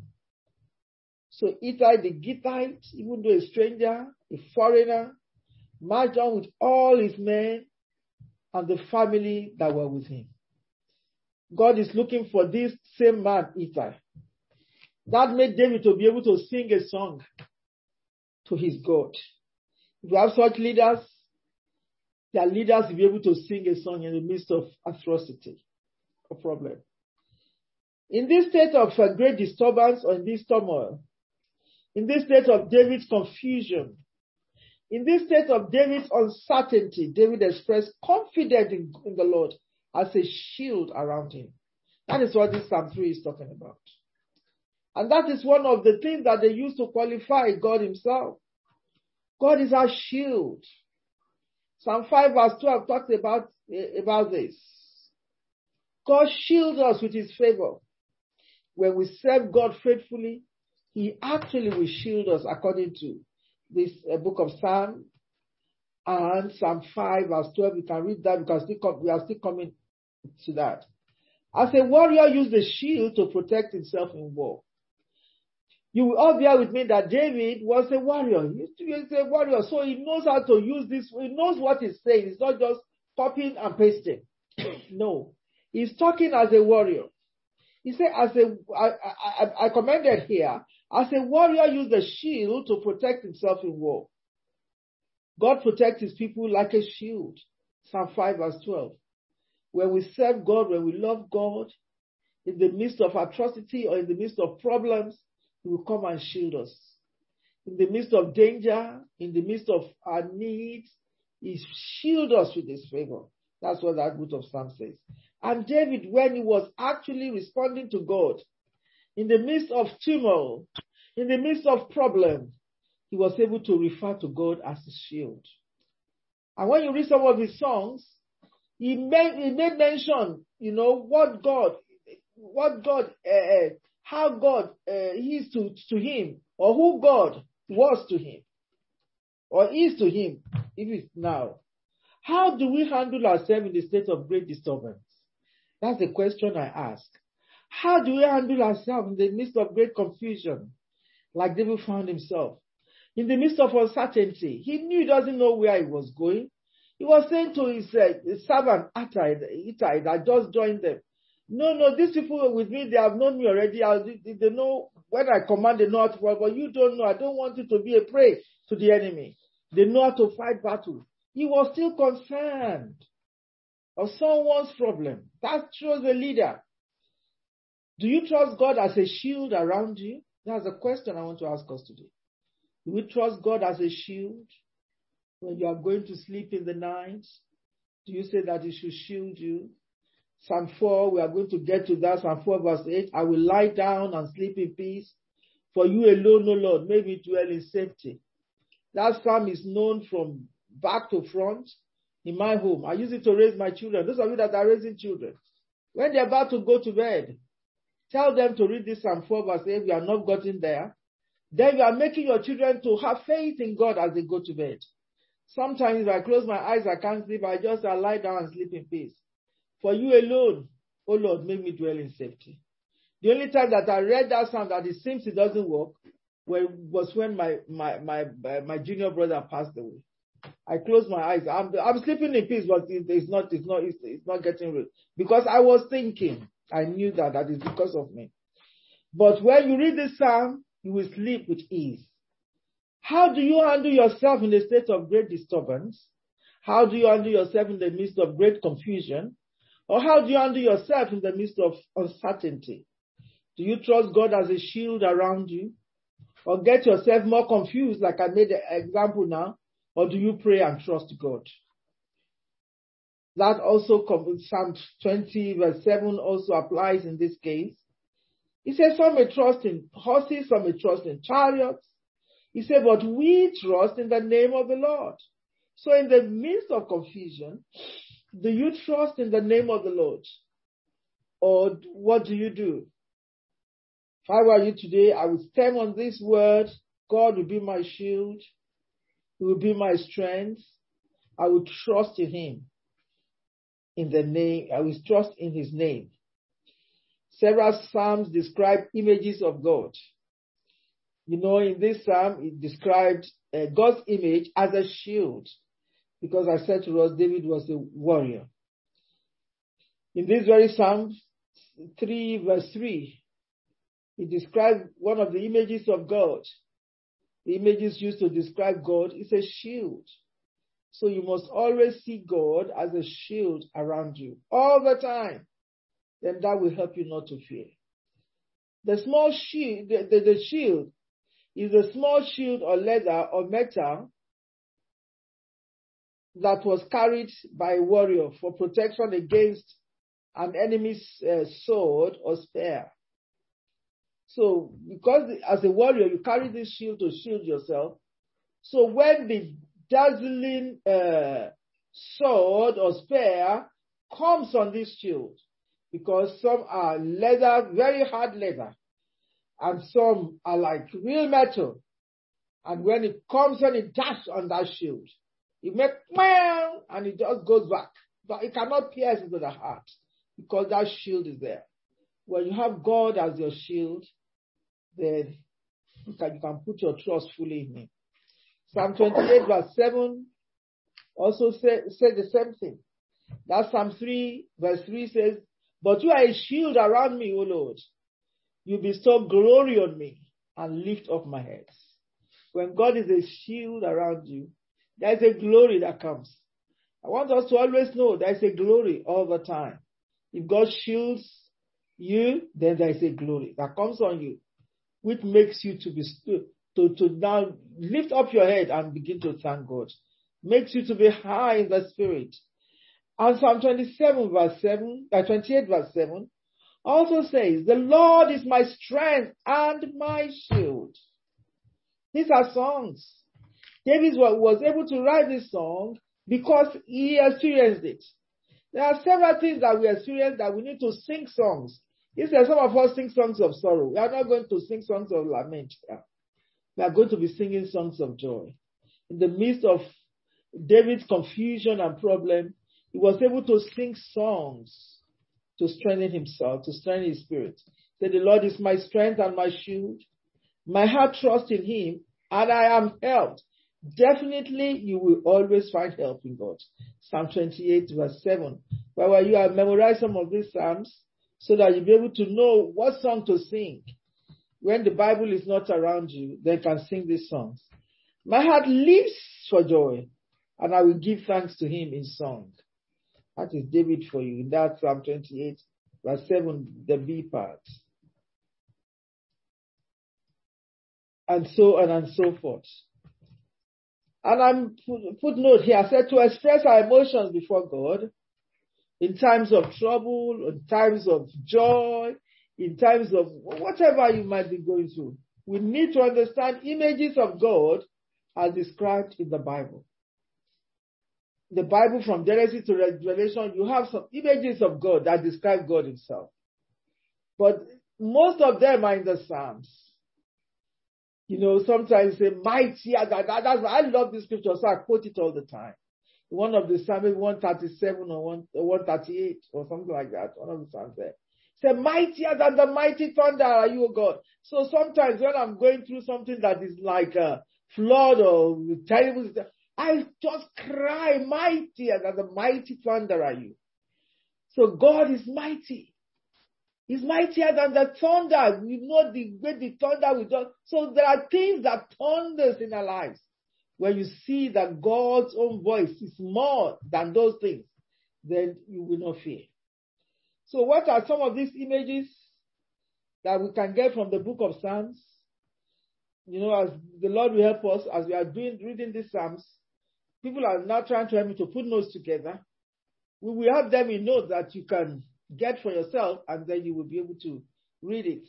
So Ittai the Gittite, even though a stranger, a foreigner, marched on with all his men and the family that were with him. God is looking for this same man, Ittai. That made David to be able to sing a song to his God. If have such leaders, their leaders will be able to sing a song in the midst of atrocity or problem. In this state of uh, great disturbance or in this turmoil, in this state of David's confusion, in this state of David's uncertainty, David expressed confidence in, in the Lord as a shield around him. That is what this Psalm 3 is talking about. And that is one of the things that they use to qualify God Himself. God is our shield. Psalm 5 verse 12 talks about, about this. God shields us with His favor. When we serve God faithfully, He actually will shield us according to this uh, book of Psalm and Psalm 5 verse 12. You can read that because we are still coming to that. As a warrior used the shield to protect himself in war. You will all bear with me that David was a warrior. He was a warrior, so he knows how to use this. He knows what he's saying. It's not just copying and pasting. no, he's talking as a warrior. He said, as a, I, I, I commended here, as a warrior used the shield to protect himself in war. God protects his people like a shield. Psalm 5 verse 12. When we serve God, when we love God, in the midst of atrocity or in the midst of problems, He will come and shield us. In the midst of danger, in the midst of our needs, He shield us with His favor. That's what that book of Psalm says. And David, when he was actually responding to God, in the midst of turmoil, in the midst of problem, he was able to refer to God as a shield. And when you read some of his songs, he made, he made mention, you know, what God, what God, uh, how God uh, is to, to him, or who God was to him, or is to him, if it's now. How do we handle ourselves in the state of great disturbance? That's the question I ask. How do we handle ourselves in the midst of great confusion, like David found himself? In the midst of uncertainty, he knew he doesn't know where he was going. He was saying to his, uh, his servant Ittai, Ittai that just joined them, no, no, these people with me, they have known me already. I'll, they know when I command, they know how to fight, but you don't know. I don't want you to be a prey to the enemy. They know how to fight battle. He was still concerned of someone's problem. That shows a leader. Do you trust God as a shield around you? That's a question I want to ask us today. Do we trust God as a shield? When you are going to sleep in the night, do you say that He should shield you? Psalm 4, we are going to get to that. Psalm 4 verse 8. I will lie down and sleep in peace. For you alone, O Lord, make me dwell in safety. That psalm is known from back to front in my home. I use it to raise my children. Those of you that are raising children, when they're about to go to bed, tell them to read this Psalm 4 verse 8. We are not gotten there. Then you are making your children to have faith in God as they go to bed. Sometimes I close my eyes, I can't sleep. I just I lie down and sleep in peace. For you alone, oh Lord, make me dwell in safety. The only time that I read that psalm that it seems it doesn't work well, was when my, my, my, my junior brother passed away. I closed my eyes. I'm, I'm sleeping in peace, but it, it's not, it's not, it's, it's not getting real. Because I was thinking, I knew that that is because of me. But when you read this psalm, you will sleep with ease. How do you handle yourself in a state of great disturbance? How do you handle yourself in the midst of great confusion? Or how do you handle yourself in the midst of uncertainty? Do you trust God as a shield around you? Or get yourself more confused, like I made an example now? Or do you pray and trust God? That also, Psalm 20 verse 7 also applies in this case. He says some may trust in horses, some may trust in chariots, he said, but we trust in the name of the Lord. So in the midst of confusion, do you trust in the name of the Lord? Or what do you do? If I were you today, I would stand on this word. God will be my shield. He will be my strength. I will trust in him. In the name, I will trust in his name. Several Psalms describe images of God. You know, in this psalm, it described uh, God's image as a shield, because I said to us, David was a warrior. In this very psalm, 3 verse 3, it described one of the images of God the images used to describe God is a shield. So you must always see God as a shield around you all the time. Then that will help you not to fear. The small shield, the, the, the shield is a small shield or leather or metal that was carried by a warrior for protection against an enemy's uh, sword or spear. So, because as a warrior, you carry this shield to shield yourself. So when the dazzling uh, sword or spear comes on this shield, because some are leather, very hard leather, and some are like real metal. And when it comes on, it dashes on that shield. It makes and it just goes back. But it cannot pierce into the heart because that shield is there. When you have God as your shield, then you can, you can put your trust fully in Him. Psalm 28 verse 7 also say, say the same thing. That Psalm 3 verse 3 says, But you are a shield around me, O Lord. You bestow glory on me and lift up my head. When God is a shield around you, there is a glory that comes. I want us to always know there is a glory all the time. If God shields you, then there is a glory that comes on you, which makes you to be to, to now lift up your head and begin to thank God. Makes you to be high in the spirit. And Psalm 27 verse 7, uh, 28 verse 7 also says, the Lord is my strength and my shield. These are songs. David was able to write this song because he experienced it. There are several things that we experience that we need to sing songs. Instead, some of us sing songs of sorrow. We are not going to sing songs of lament. We are going to be singing songs of joy. In the midst of David's confusion and problem, he was able to sing songs to strengthen himself, to strengthen his spirit. Say, the Lord is my strength and my shield. My heart trusts in him and I am helped. Definitely you will always find help in God. Psalm 28 verse 7. Where you have memorized some of these Psalms so that you'll be able to know what song to sing. When the Bible is not around you, then can sing these songs. My heart leaps for joy and I will give thanks to him in song. That is David for you. In that Psalm 28 verse 7, the B part. And so on and so forth. And I'm footnote here I said to express our emotions before God in times of trouble, in times of joy, in times of whatever you might be going through. We need to understand images of God as described in the Bible. The Bible from Genesis to Revelation, you have some images of God that describe God himself. But most of them are in the Psalms. You know, sometimes say mighty. That, that, that's I love this scripture, so I quote it all the time. One of the Psalms, 137 or 1, 138 or something like that. One of the Psalms there. Say, mightier than the mighty thunder are you, God. So sometimes when I'm going through something that is like a flood or terrible, I just cry, mightier than the mighty thunder are you. So God is mighty. He's mightier than the thunder. We know the way the thunder will do. So there are things that thunders in our lives. When you see that God's own voice is more than those things, then you will not fear. So what are some of these images that we can get from the book of Psalms? You know, as the Lord will help us as we are doing reading these Psalms, people are now trying to help me to put notes together. We will have them in notes that you can get for yourself, and then you will be able to read it.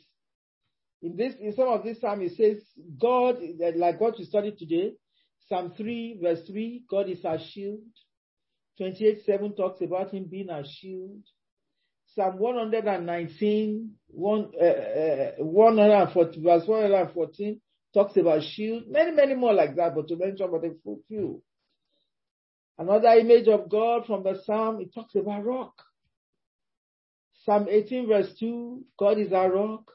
In this, in some of this psalm, it says, God, like what we studied today, Psalm 3, verse 3, God is our shield. 28, 7 talks about him being our shield. Psalm 119, one, uh, uh, 140, verse 114 talks about shield. Many, many more like that, but to mention but a few. Another image of God from the Psalm, it talks about rock. Psalm 18 verse 2, God is our rock.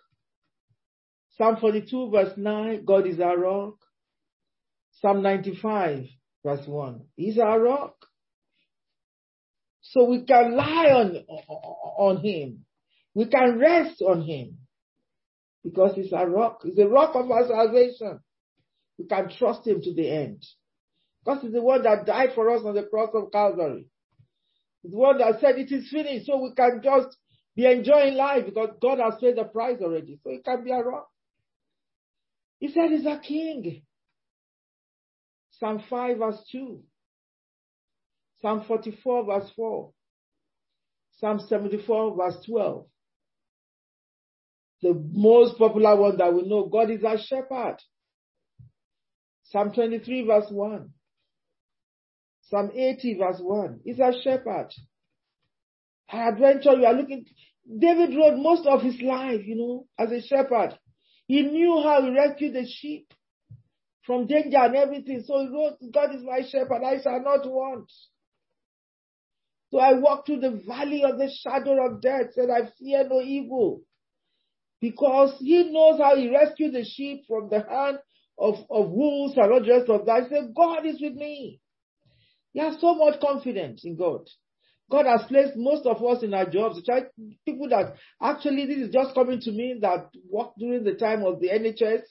Psalm 42 verse 9, God is our rock. Psalm 95 verse 1, He's our rock. So we can lie on, on Him. We can rest on Him. Because He's our rock. He's the rock of our salvation. we can trust him to the end. Because he's the one that died for us on the cross of Calvary. He's the one that said it is finished, so we can just be enjoying life because God has paid the price already. So it can't be wrong. He said he's a king. Psalm 5 verse 2. Psalm 44 verse 4. Psalm 74 verse 12. The most popular one that we know, God is our shepherd. Psalm 23 verse 1. Psalm 80 verse 1. He's our shepherd. Adventure, you are looking, David wrote most of his life, you know, as a shepherd. He knew how he rescued the sheep from danger and everything. So he wrote, God is my shepherd, I shall not want. So I walk through the valley of the shadow of death, said I fear no evil. Because he knows how he rescued the sheep from the hand of, of wolves and all the rest of that. He said, God is with me. He has so much confidence in God. God has placed most of us in our jobs. People that actually this is just coming to me that worked during the time of the NHS,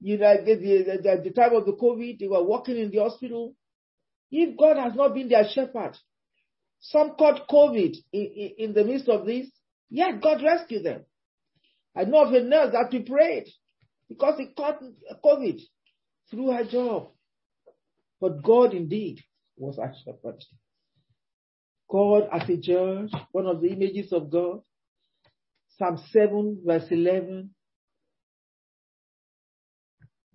you know, the, the, the, time of the COVID, they were working in the hospital. If God has not been their shepherd, some caught COVID in, in, in the midst of this, yet God rescued them. I know of a nurse that we prayed because he caught COVID through her job. But God indeed was our shepherd. God as a judge, one of the images of God. Psalm 7 verse 11.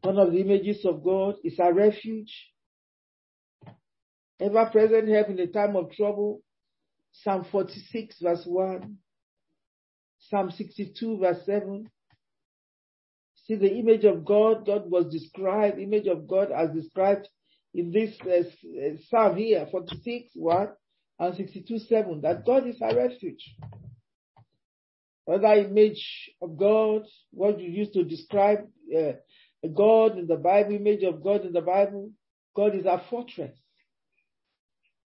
One of the images of God is a refuge. Ever present help in the time of trouble. Psalm 46 verse 1. Psalm 62 verse 7. See the image of God, God was described, image of God as described in this uh, psalm here, 46 1 and 62 7, that God is our refuge. Another image of God, what you used to describe uh, God in the Bible, image of God in the Bible, God is our fortress.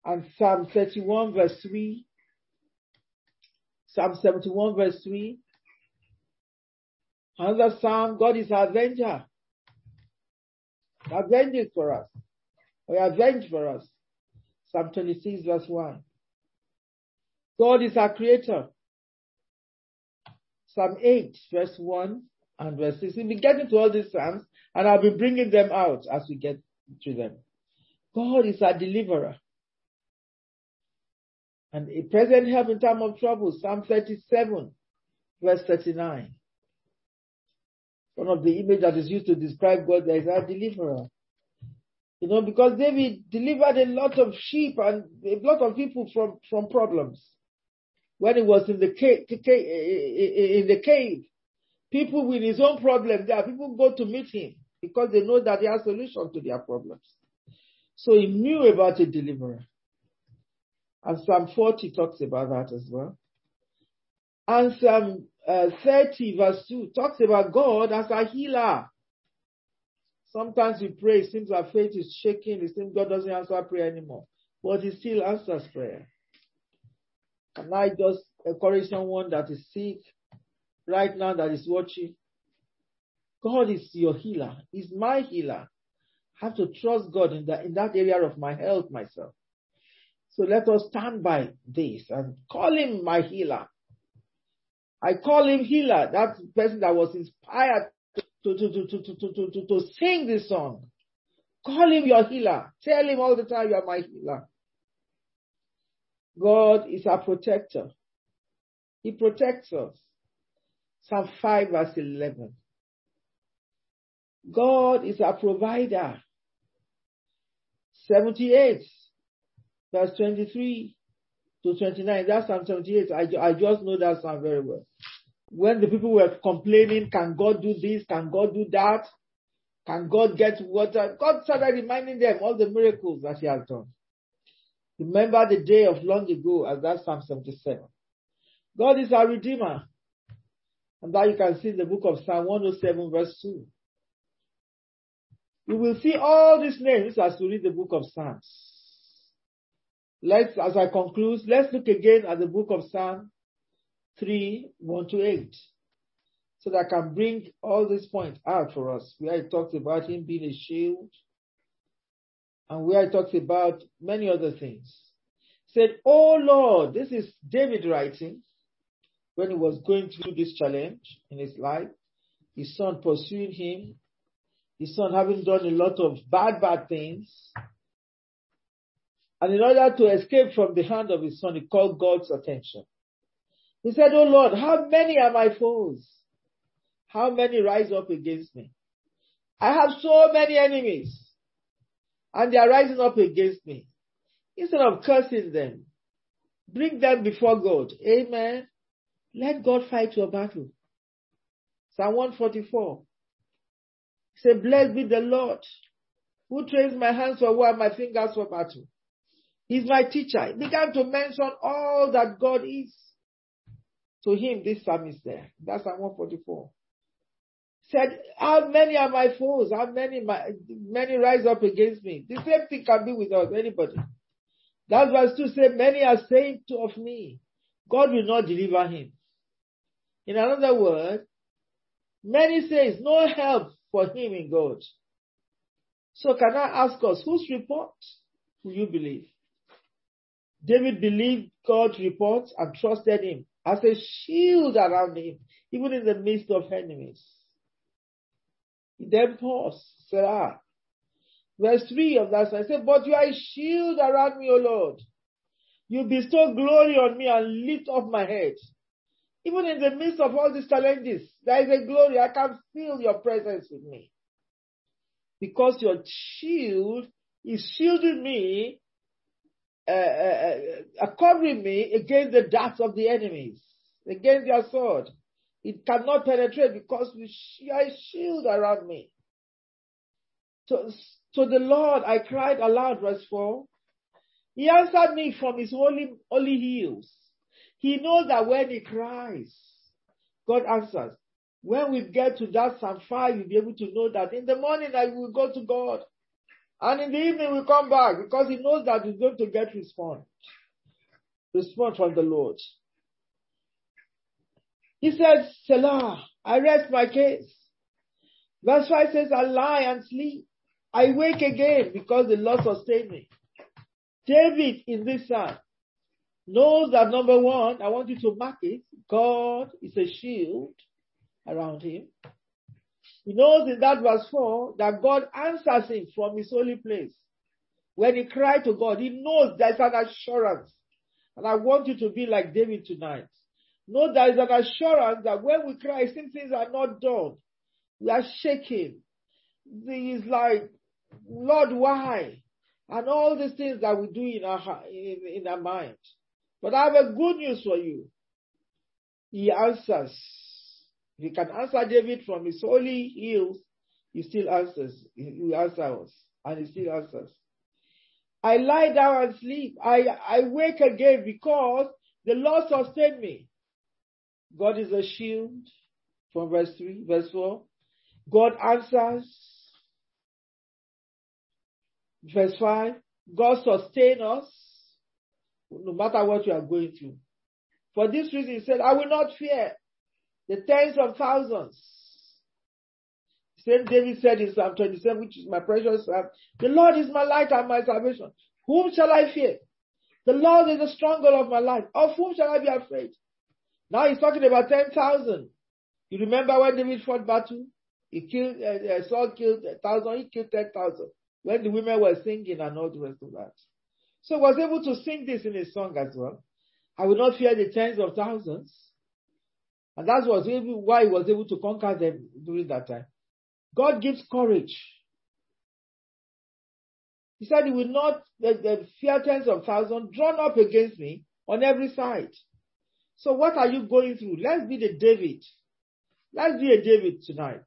And Psalm 31 verse 3, Psalm 71 verse 3, another Psalm, God is our avenger. Avenging for us. Or avenge for us. Psalm 26 verse 1. God is our creator. Psalm 8 verse 1 and verse 6. We'll be getting to all these Psalms and I'll be bringing them out as we get to them. God is our deliverer. And a present help in time of trouble. Psalm 37 verse 39. One of the images that is used to describe God as our deliverer. You know, because David delivered a lot of sheep and a lot of people from, from problems. When he was in the cave, eh, eh, eh, in the cave, people with his own problems there, people go to meet him because they know that he has solution to their problems. So he knew about a deliverer. And Psalm 40 talks about that as well. And Psalm uh, 30 verse 2 talks about God as a healer. Sometimes we pray, it seems our faith is shaking, it seems God doesn't answer our prayer anymore. But He still answers prayer. Can I just encourage someone that is sick right now that is watching? God is your healer. He's my healer. I have to trust God in that, in that area of my health myself. So let us stand by this and call him my healer. I call him healer. That person that was inspired to, to, to, to, to, to, to, to sing this song. Call him your healer. Tell him all the time you are my healer. God is our protector. He protects us. Psalm 5 verse 11. God is our provider. 78 verse 23 to 29. That's Psalm 78. I, I just know that Psalm very well when the people were complaining, can God do this? Can God do that? Can God get water? God started reminding them all the miracles that He has done. Remember the day of long ago, as that Psalm 77. God is our Redeemer. And that you can see in the book of Psalm 107, verse 2. You will see all these names as you read the book of Psalms. Let's, as I conclude, let's look again at the book of Psalm 3, 1 to 8. so that I can bring all these points out for us, where he talks about him being a shield, and where he talks about many other things. He Said, Oh Lord, this is David writing when he was going through this challenge in his life, his son pursuing him, his son having done a lot of bad, bad things. And in order to escape from the hand of his son, he called God's attention. He said, Oh Lord, how many are my foes? How many rise up against me? I have so many enemies and they are rising up against me. Instead of cursing them, bring them before God. Amen. Let God fight your battle. Psalm 144. Say, blessed be the Lord who trains my hands for war, my fingers for battle. He's my teacher. He began to mention all that God is. To him, this psalmist there. That's Psalm 144 said, How many are my foes? How many my, many rise up against me? The same thing can be with us, anybody. That's verse 2 say, Many are saying to of me, God will not deliver him. In another word, many says no help for him in God. So can I ask us, whose report will you believe? David believed God's report and trusted him as a shield around him, even in the midst of enemies. He then paused, Selah. Verse 3 of that, I said, But you are a shield around me, O Lord. You bestow glory on me and lift up my head. Even in the midst of all these challenges, there is a glory. I can feel your presence with me. Because your shield is shielding me, uh, uh, uh, covering me against the darts of the enemies, against their sword. It cannot penetrate because you are a shield around me. So, to the Lord I cried aloud, verse 4. He answered me from his holy, holy hills. He knows that when he cries, God answers. When we get to that Psalm 5, you'll be able to know that in the morning I will go to God. And in the evening we'll come back because he knows that he's going to get response. Response from the Lord. He said, Selah, I rest my case. Verse 5 says, I lie and sleep. I wake again because the Lord sustained me. David in this psalm knows that number one, I want you to mark it, God is a shield around him. He knows in that verse 4 that God answers him from his holy place. When he cried to God, he knows there's an assurance. And I want you to be like David tonight. Know there is an assurance that when we cry, since things are not done, we are shaking. It's like, Lord, why? And all these things that we do in our, in, in our mind. But I have a good news for you. He answers. If he can answer David from his holy hills, he still answers. He answers us. And he still answers. I lie down and sleep. I, I wake again because the Lord sustained me. God is a shield from verse 3, verse 4. God answers. Verse 5. God sustain us no matter what you are going through. For this reason, he said, I will not fear the tens of thousands. Same David said in Psalm 27, which is my precious psalm, the Lord is my light and my salvation. Whom shall I fear? The Lord is the stronghold of my life. Of whom shall I be afraid? Now he's talking about 10,000. You remember when David fought battle? He killed, uh, uh Saul killed 1,000, he killed 10,000. When the women were singing and all the rest of that. So he was able to sing this in his song as well. I will not fear the tens of thousands. And that was why he was able to conquer them during that time. God gives courage. He said he will not let the fear tens of thousands drawn up against me on every side. So what are you going through? Let's be the David. Let's be a David tonight.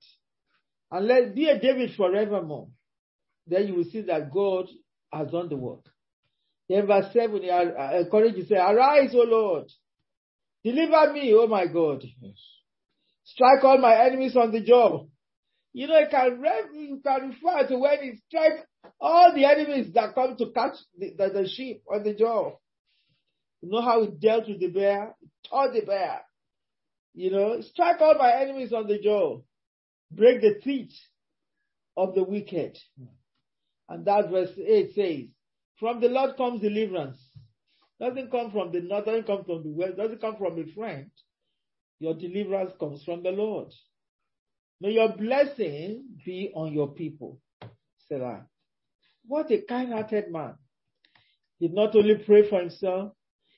And let's be a David forevermore. Then you will see that God has done the work. Then verse 7, he uh, encourages you say, Arise, O Lord. Deliver me, oh my God. Yes. Strike all my enemies on the jaw. You know, you can, can refer to when he strikes all the enemies that come to catch the, the, the sheep on the jaw. You know how he dealt with the bear? He tore the bear. You know, strike all my enemies on the jaw, break the teeth of the wicked. And that verse 8 says, From the Lord comes deliverance. Doesn't come from the north, doesn't come from the west, doesn't come from a friend. Your deliverance comes from the Lord. May your blessing be on your people. Selah. What a kind hearted man. He not only prayed for himself,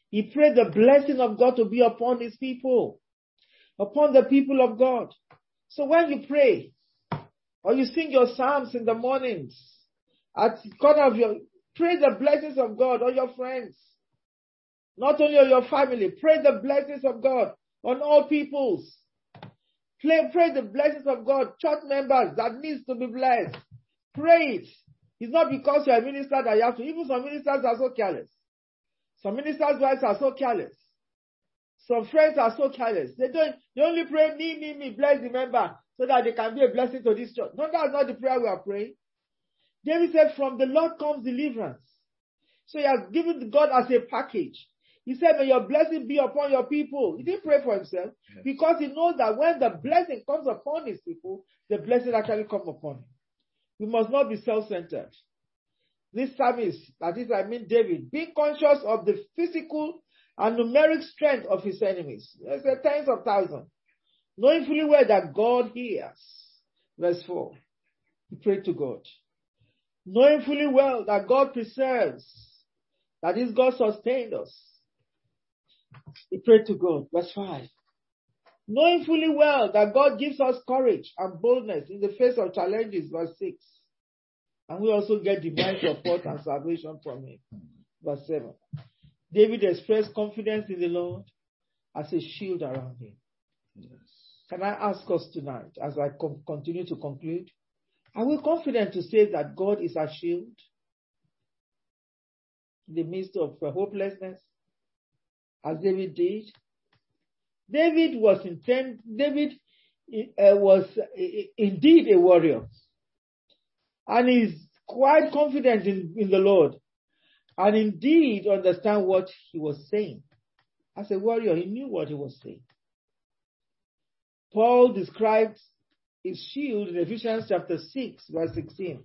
he prayed the blessing of God to be upon his people, upon the people of God. So when you pray, or you sing your psalms in the mornings, at the corner of your, pray the blessings of God on your friends, not only on your family, pray the blessings of God on all peoples. Pray, pray the blessings of God, church members that needs to be blessed. Pray it. It's not because you're a minister that you have to. Even some ministers are so careless. Some ministers' wives are so careless. Some friends are so careless. They don't, they only pray, me, me, me, bless the member so that they can be a blessing to this church. No, that's not the prayer we are praying. David said, from the Lord comes deliverance. So he has given God as a package. He said, may your blessing be upon your people. He didn't pray for himself yes. because he knows that when the blessing comes upon his people, the blessing actually comes upon him. We must not be self-centered. This psalmist, that is, I mean David, being conscious of the physical and numeric strength of his enemies. There's a tens of thousands. Knowing fully well that God hears. Verse 4. He prayed to God. Knowing fully well that God preserves. That is, God sustained us. He prayed to God. Verse 5. Knowing fully well that God gives us courage and boldness in the face of challenges. Verse 6. And we also get divine support and salvation from him. Verse 7. David expressed confidence in the Lord as a shield around him. Yes. Can I ask us tonight, as I com- continue to conclude, are we confident to say that God is our shield in the midst of uh, hopelessness, as David did? David was intent. David uh, was indeed a warrior, and is quite confident in, in the Lord, and indeed understand what he was saying. As a warrior, he knew what he was saying. Paul described his shield in Ephesians chapter 6, verse 16,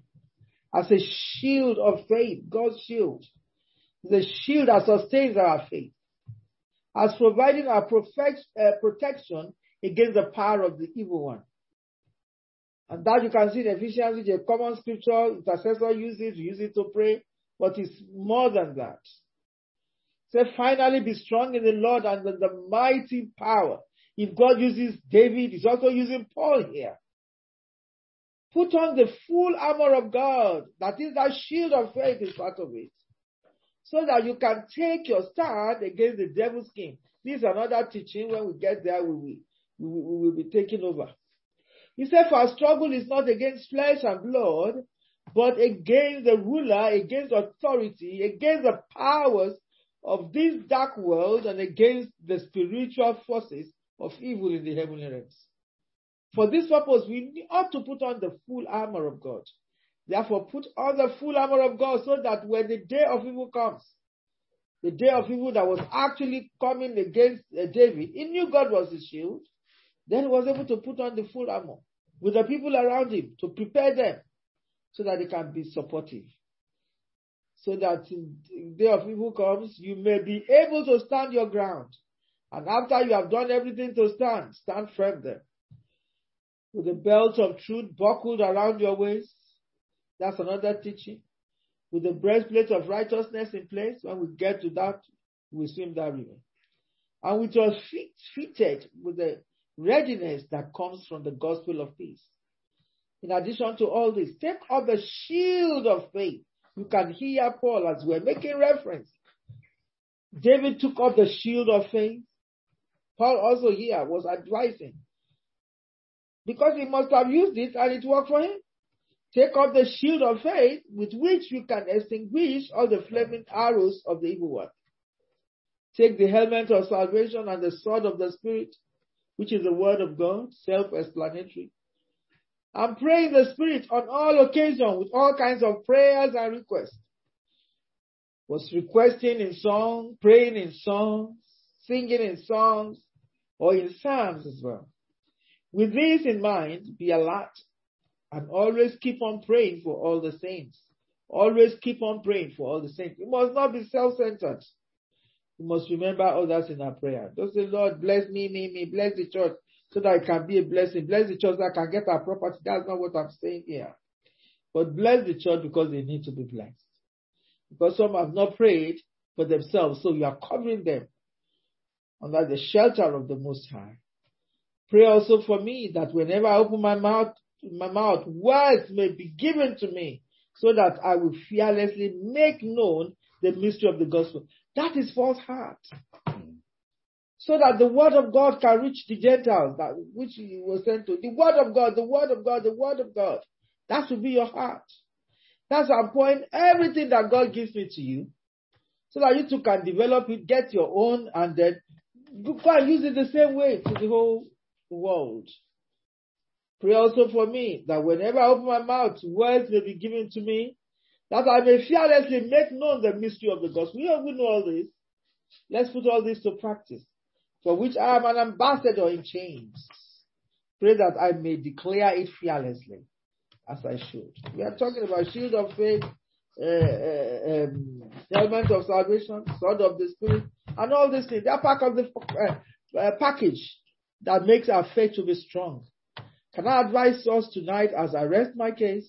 as a shield of faith, God's shield. The shield that sustains our faith, as providing our uh, protection against the power of the evil one. And that you can see in Ephesians, which is a common scripture, intercessor use it, use it to pray, but it's more than that. Say, finally be strong in the Lord and in the mighty power. If God uses David, he's also using Paul here. Put on the full armor of God. That is that shield of faith is part of it. So that you can take your stand against the devil's scheme. This is another teaching. When we get there, we will, we will, we will be taking over. He said, For our struggle is not against flesh and blood, but against the ruler, against authority, against the powers of this dark world, and against the spiritual forces of evil in the heavenly realms. For this purpose, we ought to put on the full armor of God. Therefore, put on the full armor of God so that when the day of evil comes, the day of evil that was actually coming against uh, David, he knew God was his shield. Then he was able to put on the full armor with the people around him to prepare them so that they can be supportive. So that in the day of evil comes, you may be able to stand your ground. And after you have done everything to stand, stand firm there. With the belt of truth buckled around your waist. That's another teaching. With the breastplate of righteousness in place, when we get to that, we swim that river. And with your feet fitted with the readiness that comes from the gospel of peace. In addition to all this, take up the shield of faith. You can hear Paul as we're making reference. David took up the shield of faith. Paul also here was advising. Because he must have used it and it worked for him. Take up the shield of faith with which you can extinguish all the flaming arrows of the evil one. Take the helmet of salvation and the sword of the Spirit, which is the word of God, self-explanatory. And pray in the Spirit on all occasions with all kinds of prayers and requests. Was requesting in song, praying in songs, singing in songs, or in Psalms as well. With this in mind, be alert and always keep on praying for all the saints. Always keep on praying for all the saints. You must not be self-centered. You must remember others in our prayer. Don't say, Lord, bless me, me, me, bless the church so that I can be a blessing. Bless the church so I can get our property. That's not what I'm saying here. But bless the church because they need to be blessed. Because some have not prayed for themselves, so you are covering them under the shelter of the Most High. Pray also for me that whenever I open my mouth, my mouth, words may be given to me so that I will fearlessly make known the mystery of the gospel. That is false heart. Hmm. So that the word of God can reach the Gentiles, that which he was sent to. The word of God, the word of God, the word of God. That should be your heart. That's why I'm point. Everything that God gives me to you, so that you too can develop it, get your own, and then go and use it the same way to the whole world. Pray also for me that whenever I open my mouth, words may be given to me, that I may fearlessly make known the mystery of the gospel. We all know all this. Let's put all this to practice, for which I am an ambassador in chains. Pray that I may declare it fearlessly, as I should. We are talking about shield of faith, uh, uh, um, helmet of salvation, sword of the spirit, and all these things. They are part of the uh, uh package that makes our faith to be strong. Can I advise us tonight as I rest my case?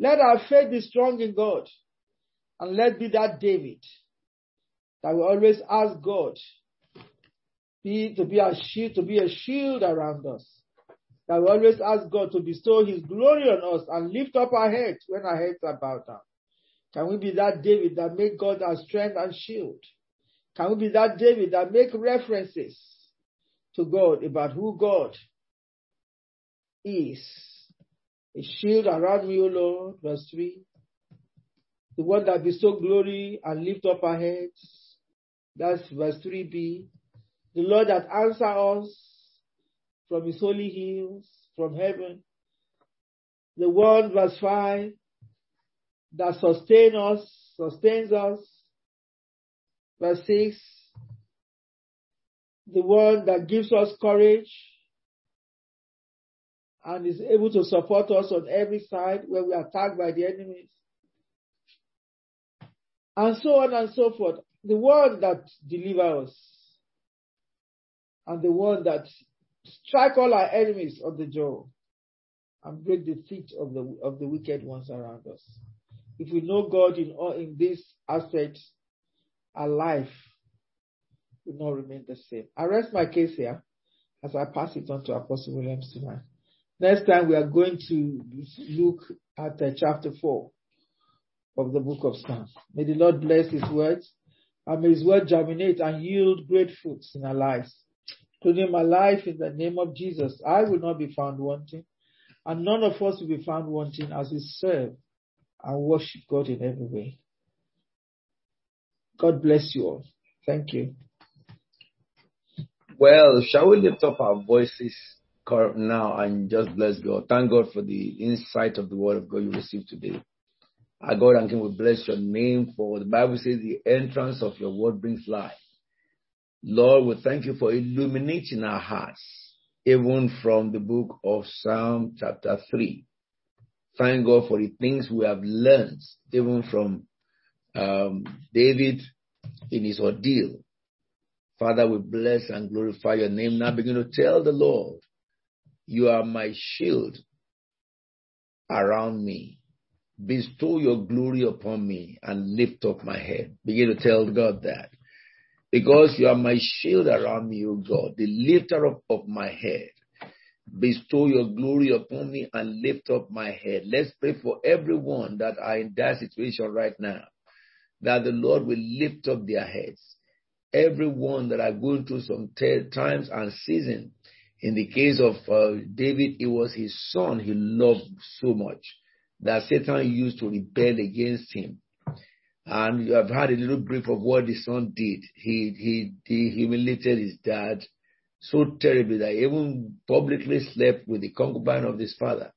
Let our faith be strong in God. And let be that David that we always ask God be, to be a shield, to be a shield around us. That we always ask God to bestow his glory on us and lift up our heads when our heads are bowed down. Can we be that David that make God our strength and shield? Can we be that David that make references to God about who God is? A shield around me, O Lord, verse 3. The one that bestow glory and lift up our heads. That's verse 3b. The Lord that answer us from his holy hills, from heaven. The one, verse 5, that sustain us, sustains us. Verse 6, the one that gives us courage and is able to support us on every side when we are attacked by the enemies. And so on and so forth. The one that delivers us and the one that strike all our enemies on the jaw and break the feet of the of the wicked ones around us. If we know God in all in this aspect, our life will not remain the same. I rest my case here as I pass it on to Apostle Williams tonight. Next time we are going to look at uh, chapter 4 of the book of Psalms. May the Lord bless his words and may his word germinate and yield great fruits in our lives. Including my life in the name of Jesus. I will not be found wanting and none of us will be found wanting as we serve and worship God in every way. God bless you all. Thank you. Well, shall we lift up our voices now and just bless God? Thank God for the insight of the word of God you received today. Our God and King, we bless your name for the Bible says the entrance of your word brings life. Lord, we thank you for illuminating our hearts, even from the book of Psalm chapter 3. Thank God for the things we have learned, even from um, David in his ordeal. Father, we bless and glorify your name. Now begin to tell the Lord, you are my shield around me. Bestow your glory upon me and lift up my head. Begin to tell God that. Because you are my shield around me, O God, the lifter up of my head. Bestow your glory upon me and lift up my head. Let's pray for everyone that are in that situation right now. That the Lord will lift up their heads. Everyone that are going through some times and seasons. In the case of uh, David, it was his son he loved so much that Satan used to rebel against him. And you have had a little brief of what the son did. He, he, he humiliated his dad so terribly that he even publicly slept with the concubine of his father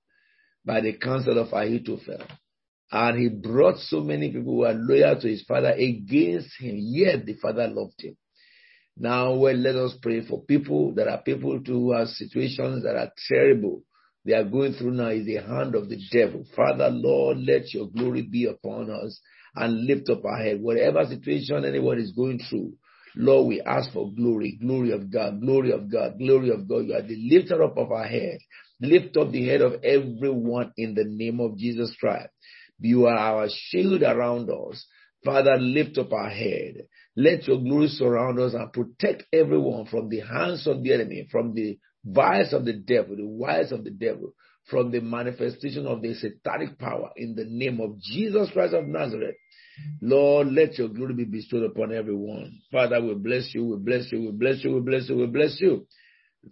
by the counsel of Ahithophel. And he brought so many people who were loyal to his father against him, yet the father loved him. Now, well, let us pray for people. There are people who have situations that are terrible. They are going through now is the hand of the devil. Father, Lord, let your glory be upon us and lift up our head. Whatever situation anyone is going through, Lord, we ask for glory, glory of God, glory of God, glory of God. You are the lifter up of our head. Lift up the head of everyone in the name of Jesus Christ. You are our shield around us. Father, lift up our head. Let your glory surround us and protect everyone from the hands of the enemy, from the vice of the devil, the wiles of the devil, from the manifestation of the satanic power in the name of Jesus Christ of Nazareth. Lord, let your glory be bestowed upon everyone. Father, we bless you, we bless you, we bless you, we bless you, we bless you.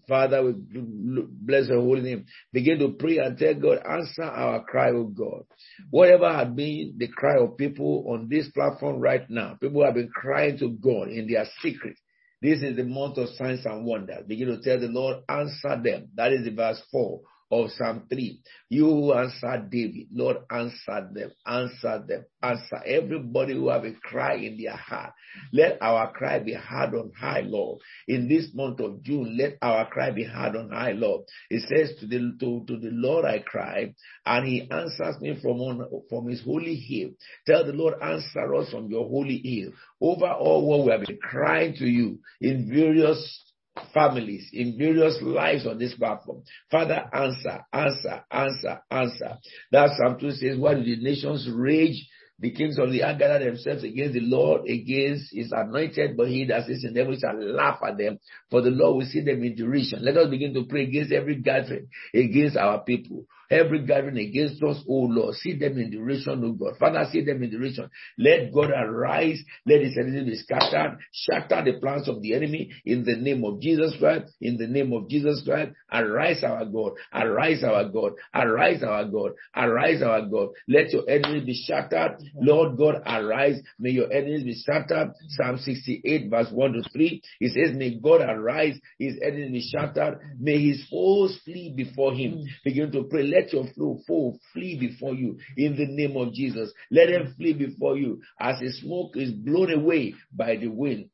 Father, we bless your holy name. Begin to pray and tell God, answer our cry, oh God. Whatever had been the cry of people on this platform right now, people have been crying to God in their secret. This is the month of signs and wonders. Begin to tell the Lord, answer them. That is the verse 4 of Psalm 3. You who answered David, Lord, answer them, answer them, answer everybody who have a cry in their heart. Let our cry be heard on high, Lord. In this month of June, let our cry be heard on high, Lord. It says to the, to, to the Lord I cry, and he answers me from, on, from his holy hill. Tell the Lord, answer us from your holy hill. Over all what we have been crying to you in various families, in various lives on this platform. Father, answer, answer, answer, answer. That Psalm 2 says, why do the nations rage? The kings of the earth gather themselves against the Lord, against his anointed, but he that sits in heaven shall laugh at them, for the Lord will see them in derision. Let us begin to pray against every gathering, against our people every gathering against us, O Lord. See them in derision, O God. Father, see them in derision. Let God arise. Let his enemies be scattered. Shatter the plans of the enemy in the name of Jesus Christ. In the name of Jesus Christ. Arise our God. Arise our God. Arise our God. Arise our God. Let your enemies be shattered. Lord God, arise. May your enemies be shattered. Psalm 68 verse 1 to 3. It says, may God arise. His enemies be shattered. May his foes flee before him. Mm. Begin to pray. Let your flow foe flee before you in the name of Jesus. Let them flee before you as the smoke is blown away by the wind.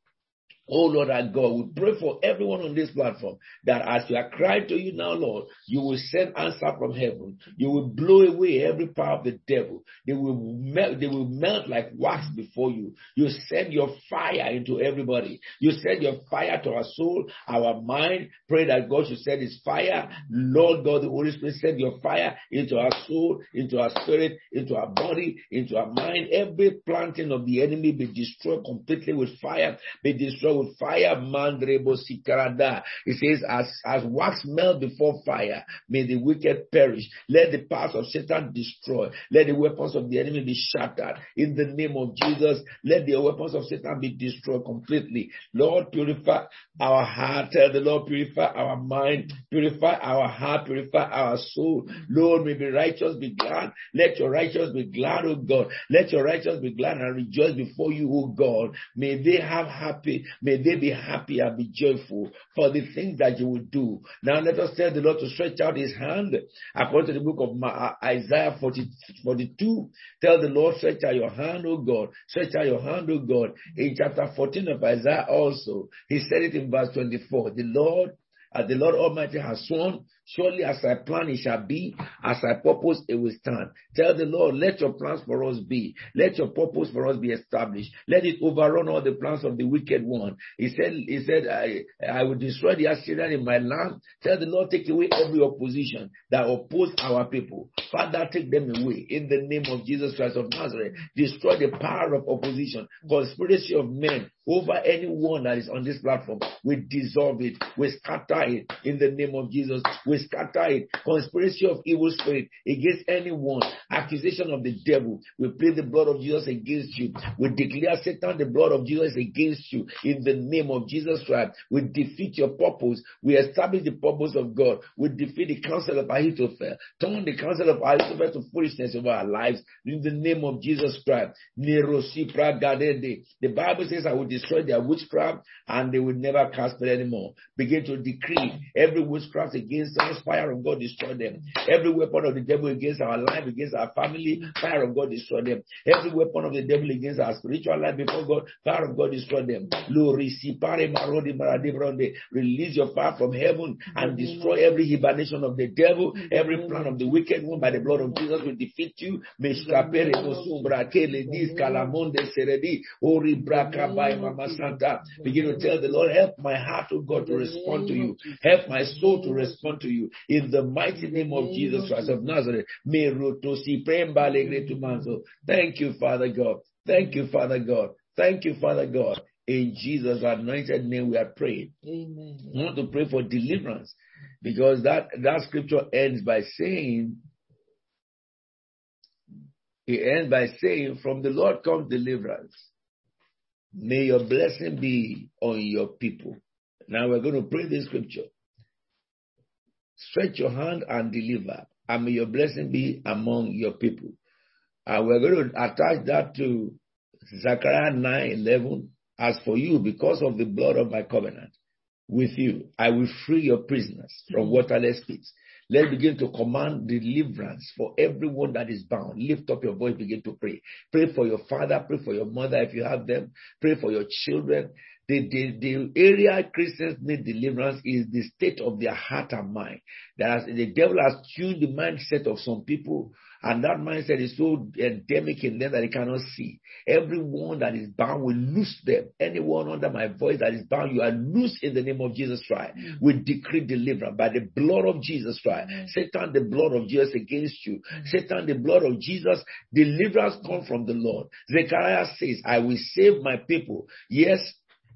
Oh Lord our God, we pray for everyone on this platform that as we are crying to you now, Lord, you will send answer from heaven. You will blow away every power of the devil. They will melt, they will melt like wax before you. You send your fire into everybody. You send your fire to our soul, our mind. Pray that God should send his fire. Lord God, the Holy Spirit, send your fire into our soul, into our spirit, into our body, into our mind. Every planting of the enemy be destroyed completely with fire, be destroyed with fire. Mandrebo sikarada. It says, as, as wax melt before fire, may the wicked perish. Let the powers of Satan destroy. Let the weapons of the enemy be shattered. In the name of Jesus, let the weapons of Satan be destroyed completely. Lord, purify our heart. Tell the Lord, purify our mind, purify our heart, purify our soul. Lord, may be righteous, be glad. Let your righteous be glad, O God. Let your righteous be glad and rejoice before you, O God. May they have happy, May they be happy and be joyful for the things that you will do. Now let us tell the Lord to stretch out his hand according to the book of uh, Isaiah 40, 42. Tell the Lord, stretch out your hand, O God. Stretch out your hand, O God. In chapter 14 of Isaiah also, he said it in verse 24. The Lord as the Lord Almighty has sworn, Surely as I plan it shall be, as I purpose it will stand. Tell the Lord, let your plans for us be. Let your purpose for us be established. Let it overrun all the plans of the wicked one. He said, he said, I, I will destroy the Assyrian in my land. Tell the Lord, take away every opposition that oppose our people. Father, take them away in the name of Jesus Christ of Nazareth. Destroy the power of opposition, conspiracy of men over anyone that is on this platform. We dissolve it. We scatter it in the name of Jesus. We we scatter it. Conspiracy of evil spirit against anyone. Accusation of the devil. We plead the blood of Jesus against you. We declare Satan the blood of Jesus against you. In the name of Jesus Christ. We defeat your purpose. We establish the purpose of God. We defeat the counsel of Ahithophel. Turn the counsel of Ahithophel to foolishness of our lives. In the name of Jesus Christ. The Bible says, I will destroy their witchcraft and they will never cast spell anymore. Begin to decree every witchcraft against fire of God destroy them. Every weapon of the devil against our life, against our family, fire of God destroy them. Every weapon of the devil against our spiritual life before God, fire of God destroy them. Release your fire from heaven and destroy every hibernation of the devil, every plan of the wicked one by the blood of Jesus will defeat you. Begin to tell the Lord, help my heart, oh God, to respond to you. Help my soul to respond to you. In the mighty name of Jesus Christ of Nazareth. Thank you, Father God. Thank you, Father God. Thank you, Father God. In Jesus' anointed name we are praying. Amen. We want to pray for deliverance because that, that scripture ends by saying, it ends by saying, from the Lord comes deliverance. May your blessing be on your people. Now we're going to pray this scripture. Stretch your hand and deliver, and may your blessing be among your people. And we're going to attach that to Zechariah 9 11. As for you, because of the blood of my covenant with you, I will free your prisoners from waterless pits. Let's begin to command deliverance for everyone that is bound. Lift up your voice, begin to pray. Pray for your father, pray for your mother if you have them, pray for your children. The, the, the area Christians need deliverance is the state of their heart and mind. That the devil has tuned the mindset of some people and that mindset is so endemic in them that they cannot see. Everyone that is bound will lose them. Anyone under my voice that is bound, you are loose in the name of Jesus Christ. Mm. We decree deliverance by the blood of Jesus Christ. Mm. Satan, the blood of Jesus against you. Mm. Satan, the blood of Jesus. Deliverance come from the Lord. Zechariah says, I will save my people. Yes,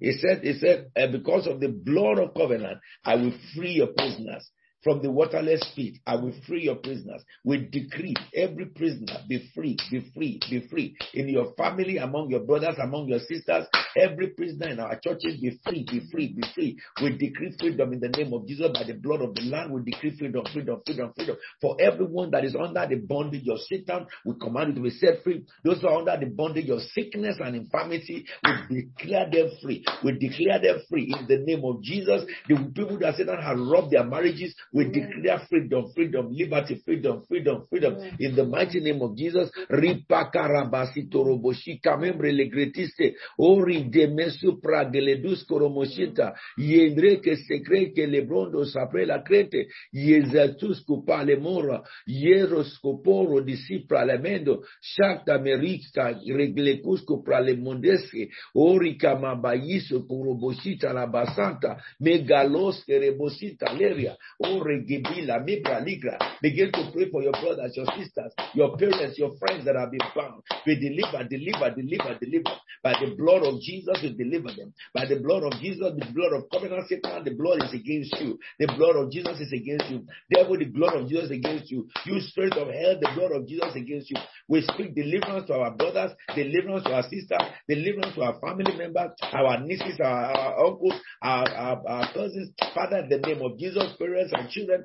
he said, he said, uh, because of the blood of covenant, I will free your prisoners from the waterless pit. I will free your prisoners. We decree every prisoner be free, be free, be free. In your family, among your brothers, among your sisters, every prisoner in our churches be free, be free, be free. We decree freedom in the name of Jesus by the blood of the Lamb. We decree freedom, freedom, freedom, freedom. For everyone that is under the bondage of Satan, we command you to be set free. Those who are under the bondage of sickness and infirmity, we declare them free. We declare them free in the name of Jesus. The people that Satan has robbed their marriages, we declare freedom, freedom, liberty, freedom, freedom, freedom. In the mighty name of Jesus. Ripakarabasito roboshika membre legretiste. Ori de mesupra de ledus koromoshita. Yendre que secre que lebrondo sapre la crete. Yezatus kupa le mora. Yeros koporo disipra le mendo. Shakta merika reglecus kopra le mondeske. Ori kamabayiso koroboshita la basanta. Megalos kerebosita leria. Begin to pray for your brothers, your sisters, your parents, your friends that have been bound. Be delivered, deliver, deliver, deliver. By the blood of Jesus, we deliver them. By the blood of Jesus, the blood of covenant, Satan, the blood is against you. The blood of Jesus is against you. Devil, the blood of Jesus against you. You spirit of hell, the blood of Jesus against you. We speak deliverance to our brothers, deliverance to our sisters, deliverance to our family members, our nieces, our, our uncles, our, our, our cousins. Father, in the name of Jesus, parents and children.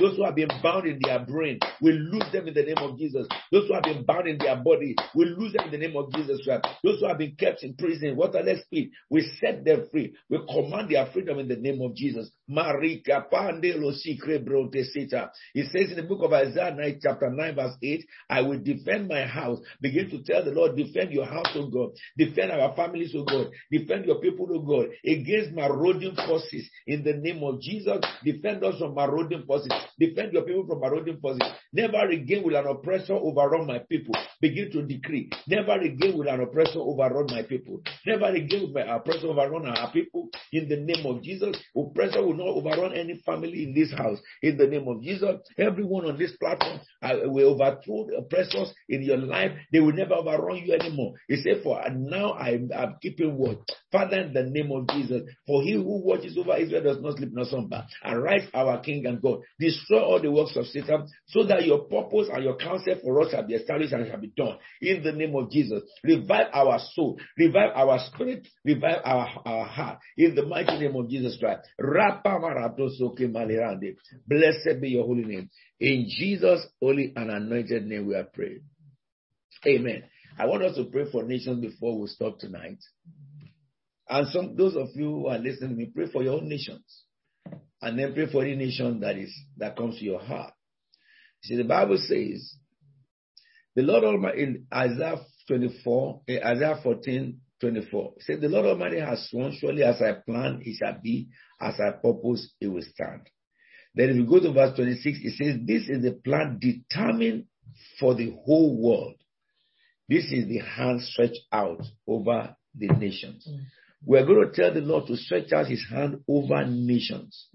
Those who have been bound in their brain, we lose them in the name of Jesus. Those who have been bound in their body, we lose them in the name of Jesus. Those who have been kept in prison, they speak? We set them free. We command their freedom in the name of Jesus. Marika pandelo sikre brote sita. It says in the book of Isaiah 9, chapter 9, verse 8, I will defend my house. Begin to tell the Lord, defend your house, oh God. Defend our families, oh God. Defend your people, oh God, against marauding forces. In the name of Jesus, defend us from marauding forces. Defend your people from marauding forces. Never again will an oppressor overrun my people. Begin to decree. Never again will an oppressor overrun my people. Never again will an oppressor overrun our people. In the name of Jesus, oppressor will not overrun any family in this house. In the name of Jesus, everyone on this platform will overthrow the oppressors in your life. They will never overrun you anymore. He said, For now I am keeping word. Father, in the name of Jesus, for he who watches over Israel does not sleep nor slumber. Arise, our King and God. Destroy all the works of Satan so that your purpose and your counsel for us shall be established and shall be done. In the name of Jesus, revive our soul, revive our spirit, revive our, our heart. In the mighty name of Jesus Christ. Blessed be your holy name. In Jesus' holy and anointed name we are praying. Amen. I want us to pray for nations before we stop tonight. And some those of you who are listening to me, pray for your own nations. And then pray for any nation that is that comes to your heart. See, the Bible says, the Lord Almighty in Isaiah 24, eh, Isaiah 14, 24, says, The Lord Almighty has sworn, surely as I plan, it shall be, as I purpose, it will stand. Then if you go to verse 26, it says, This is the plan determined for the whole world. This is the hand stretched out over the nations. Mm. We're going to tell the Lord to stretch out his hand over nations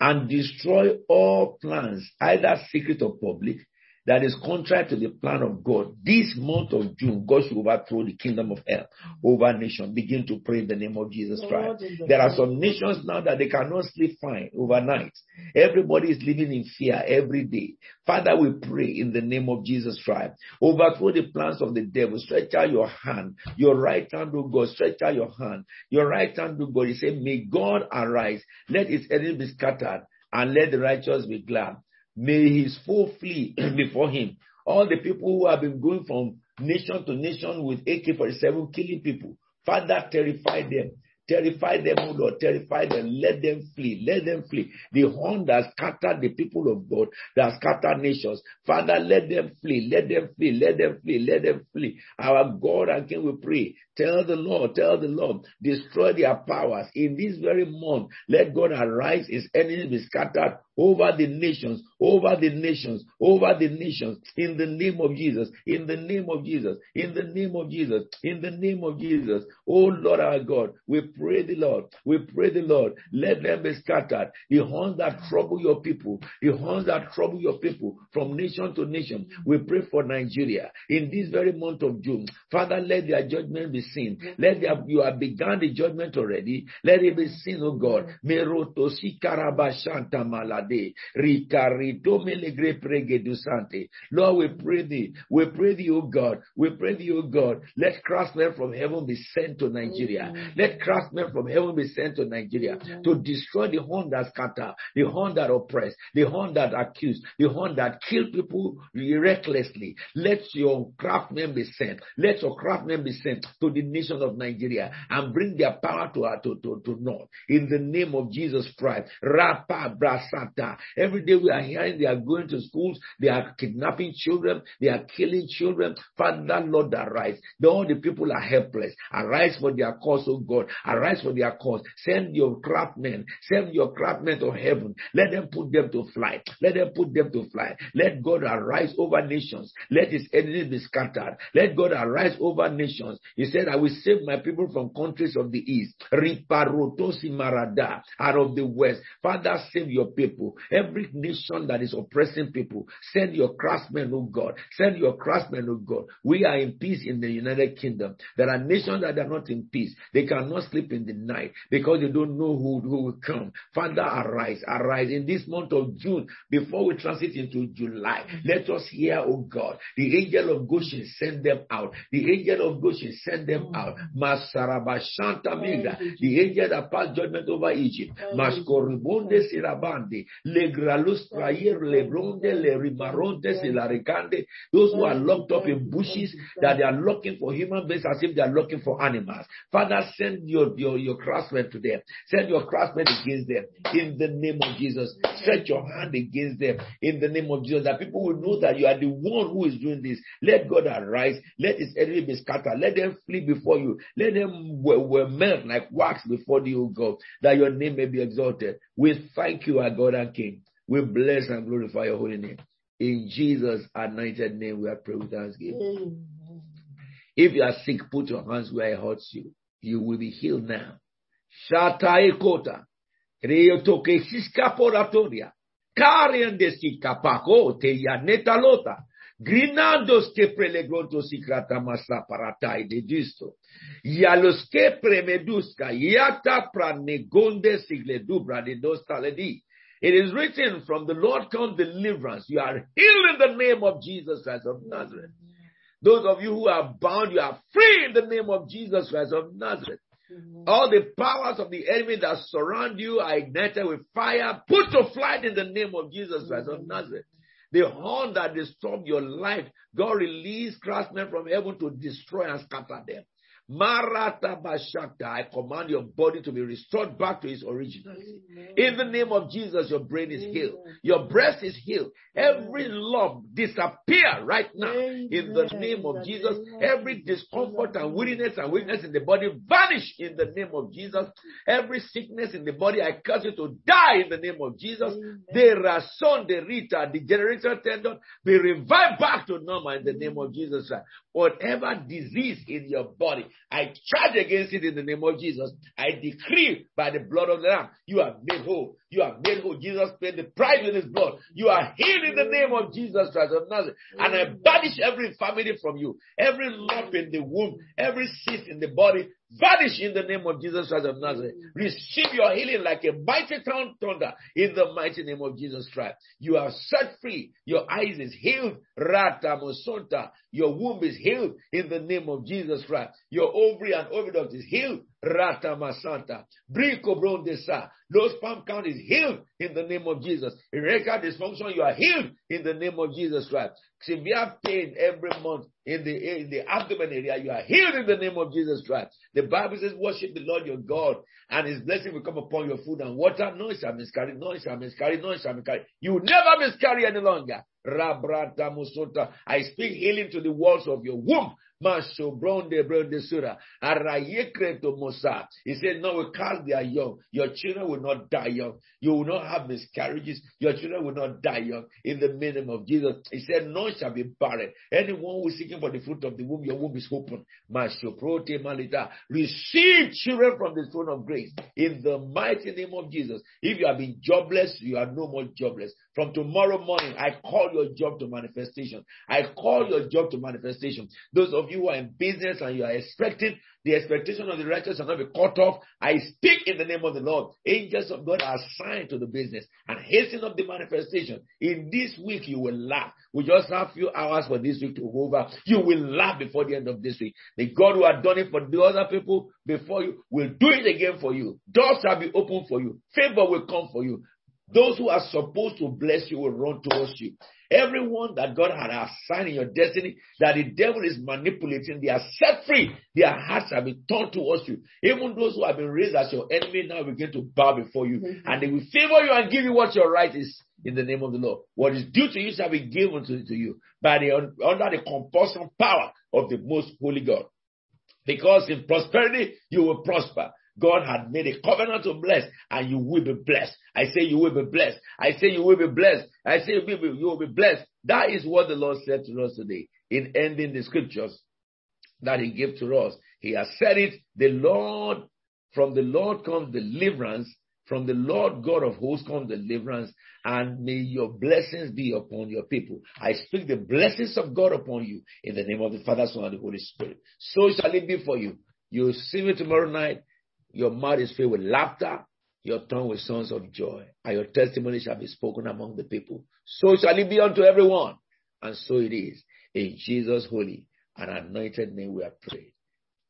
and destroy all plans, either secret or public, that is contrary to the plan of God. This month of June, God should overthrow the kingdom of hell over nation. Begin to pray in the name of Jesus Christ. There are some nations now that they cannot sleep fine overnight. Everybody is living in fear every day. Father, we pray in the name of Jesus Christ. Overthrow the plans of the devil. Stretch out your hand. Your right hand, O God. Stretch out your hand. Your right hand, O God. He said, May God arise. Let his enemies be scattered and let the righteous be glad. May his foe flee before him. All the people who have been going from nation to nation with AK-47 killing people, Father, terrify them. Terrify them, O Lord. Terrify them. Let them flee. Let them flee. The horn that scattered the people of God, that scattered nations. Father, let them flee. Let them flee. Let them flee. Let them flee. Our God and King, we pray. Tell the Lord, tell the Lord, destroy their powers in this very month. Let God arise, his enemies be scattered over the nations, over the nations, over the nations, in the name of Jesus, in the name of Jesus, in the name of Jesus, in the name of Jesus. Oh Lord our God, we pray the Lord, we pray the Lord, let them be scattered. The horns that trouble your people, the horns that trouble your people from nation to nation. We pray for Nigeria in this very month of June. Father, let their judgment be seen. Let their, you have begun the judgment already. Let it be seen, oh God. Malade. Ricarito melegre pregedusante. Lord, we pray thee. We pray thee, oh God. We pray thee, oh God. Let craftsmen from heaven be sent to Nigeria. Let craftsmen from heaven be sent to Nigeria to destroy the horn that scatter, the horn that oppress, the horn that accuse, the horn that kill people recklessly. Let your craftsmen be sent. Let your craftsmen be sent to the nation of Nigeria and bring their power to, to, to, to north. In the name of Jesus Christ. Rapa Every day we are hearing they are going to schools, they are kidnapping children, they are killing children. Father, Lord, arise. All the people are helpless. Arise for their cause, oh God. Arise for their cause. Send your craftsmen, send your craftsmen to heaven. Let them put them to flight. Let them put them to flight. Let God arise over nations. Let his enemies be scattered. Let God arise over nations. He said, I will save my people from countries of the east. Riparotosi marada out of the west. Father, save your people. Every nation that is oppressing people, send your craftsmen, oh God. Send your craftsmen, oh God. We are in peace in the United Kingdom. There are nations that are not in peace. They cannot sleep in the night because they don't know who, who will come. Father, arise, arise in this month of June before we transit into July. Let us hear, oh God, the angel of Goshen send them out. The angel of Goshen send them out. Masarabashanta Migra, the angel that passed judgment over Egypt. Mascoribonde Sirabande, Legralus Prayer, Lebronde, Lerimaronde, Silaricande, those who are locked up in bushes that they are looking for human beings as if they are looking for animals. Father, send your, your, your craftsmen to them. Send your craftsmen against them in the name of Jesus. Stretch your hand against them in the name of Jesus. That people will know that you are the one who is doing this. Let God arise. Let his enemy be scattered. Let them flee before you. Let them melt like wax before you, God, that your name may be exalted. We thank you, our God and King. We bless and glorify your holy name. In Jesus' anointed name, we are praying with thanksgiving. If you are sick, put your hands where it hurts you. You will be healed now. Shatai kota. Siskaporatoria. Kapako te yaneta lota. Grinandos que prelegronto sicrata masa paratai de disto. Yalos que premedusca yata pranegonde de. It is written, from the Lord comes deliverance. You are healed in the name of Jesus Christ of Nazareth. Those of you who are bound, you are free in the name of Jesus Christ of Nazareth. All the powers of the enemy that surround you are ignited with fire, put to flight in the name of Jesus Christ of Nazareth. The horn that disturbed your life, God released craftsmen from heaven to destroy and scatter them. Marata Bashakta, I command your body to be restored back to its originality. In the name of Jesus, your brain is healed. Your breast is healed. Every lump disappear right now. In the name of Jesus, every discomfort and weariness and weakness in the body vanish in the name of Jesus. Every sickness in the body, I curse you to die in the name of Jesus. The rason, the rita, the generator tendon, be revived back to normal in the name of Jesus. Whatever disease in your body, I charge against it in the name of Jesus. I decree by the blood of the Lamb, you are made whole. You are made whole. Jesus paid the price with his blood. You are healed in the name of Jesus Christ of Nazareth. And I banish every family from you. Every lump in the womb, every cyst in the body, vanish in the name of Jesus Christ of Nazareth. Receive your healing like a mighty town thunder in the mighty name of Jesus Christ. You are set free. Your eyes is healed. Rata Mosonta. Your womb is healed in the name of Jesus Christ. Your ovary and oviduct is healed. Rata Masanta. Brico Brondesa. Low sperm count is healed in the name of Jesus. Erectile dysfunction, you are healed in the name of Jesus Christ. Severe pain every month in the, in the abdomen area, you are healed in the name of Jesus Christ. The Bible says, worship the Lord your God and his blessing will come upon your food and water. No, it shall miscarry, no, it shall miscarry, no, it shall miscarry. You will never miscarry any longer. I speak healing to the walls of your womb. Masho bronde bronde sura. Arayekreto mosa. He said, No, we cast their young. Your children will not die young. You will not have miscarriages. Your children will not die young. In the name of Jesus. He said, None shall be barren. Anyone who is seeking for the fruit of the womb, your womb is open. Masho prote malita. Receive children from the throne of grace. In the mighty name of Jesus. If you have been jobless, you are no more jobless. From tomorrow morning, I call your job to manifestation. I call your job to manifestation. Those of you who are in business and you are expecting the expectation of the righteous shall not be cut off. I speak in the name of the Lord. Angels of God are assigned to the business and hasten up the manifestation. In this week, you will laugh. We just have a few hours for this week to go over. You will laugh before the end of this week. The God who had done it for the other people before you will do it again for you. Doors shall be open for you. Favor will come for you. Those who are supposed to bless you will run towards you. Everyone that God had assigned in your destiny that the devil is manipulating, they are set free. Their hearts have been turned towards you. Even those who have been raised as your enemy now begin to bow before you mm-hmm. and they will favor you and give you what your right is in the name of the Lord. What is due to you shall be given to, to you by the, under the compulsion power of the most holy God. Because in prosperity you will prosper. God had made a covenant to bless, and you will be blessed. I say you will be blessed. I say you will be blessed. I say you will be, you will be blessed. That is what the Lord said to us today in ending the scriptures that He gave to us. He has said it. The Lord, from the Lord comes deliverance. From the Lord God of hosts comes deliverance, and may your blessings be upon your people. I speak the blessings of God upon you in the name of the Father, Son, and the Holy Spirit. So shall it be for you. You'll see me tomorrow night your mouth is filled with laughter, your tongue with songs of joy, and your testimony shall be spoken among the people. So shall it be unto everyone. And so it is. In Jesus' holy and anointed name we are prayed.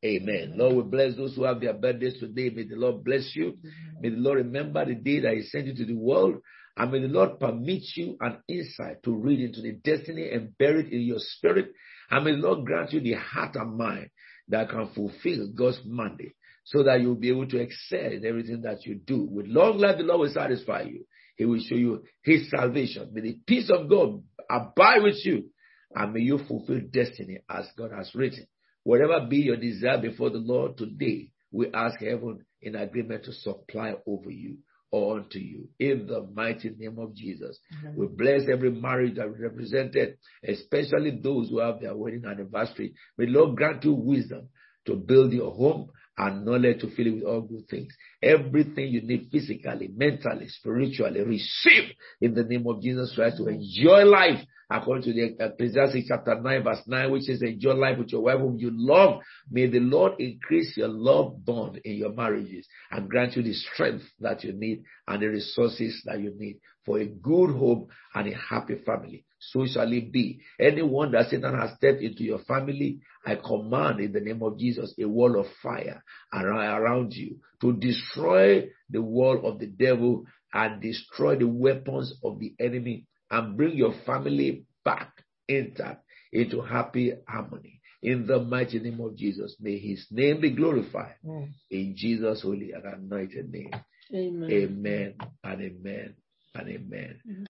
Amen. Lord, we bless those who have their birthdays today. May the Lord bless you. May the Lord remember the day that He sent you to the world. And may the Lord permit you an insight to read into the destiny and buried in your spirit. And may the Lord grant you the heart and mind that can fulfill God's mandate so that you'll be able to excel in everything that you do. With long life, the Lord will satisfy you. He will show you his salvation. May the peace of God abide with you and may you fulfill destiny as God has written. Whatever be your desire before the Lord today, we ask heaven in agreement to supply over you or unto you in the mighty name of Jesus. Mm-hmm. We bless every marriage that we represented, especially those who have their wedding anniversary. May Lord grant you wisdom to build your home and knowledge to fill it with all good things. Everything you need physically, mentally, spiritually, receive in the name of Jesus Christ to enjoy life according to the uh, Ecclesiastes chapter 9 verse 9, which is enjoy life with your wife whom you love. May the Lord increase your love bond in your marriages and grant you the strength that you need and the resources that you need for a good home and a happy family. So shall it be. Anyone that Satan has stepped into your family, I command in the name of Jesus a wall of fire around you to destroy the wall of the devil and destroy the weapons of the enemy and bring your family back intact into happy harmony. In the mighty name of Jesus, may his name be glorified. Mm. In Jesus' holy and anointed name. Amen. Amen and amen and amen.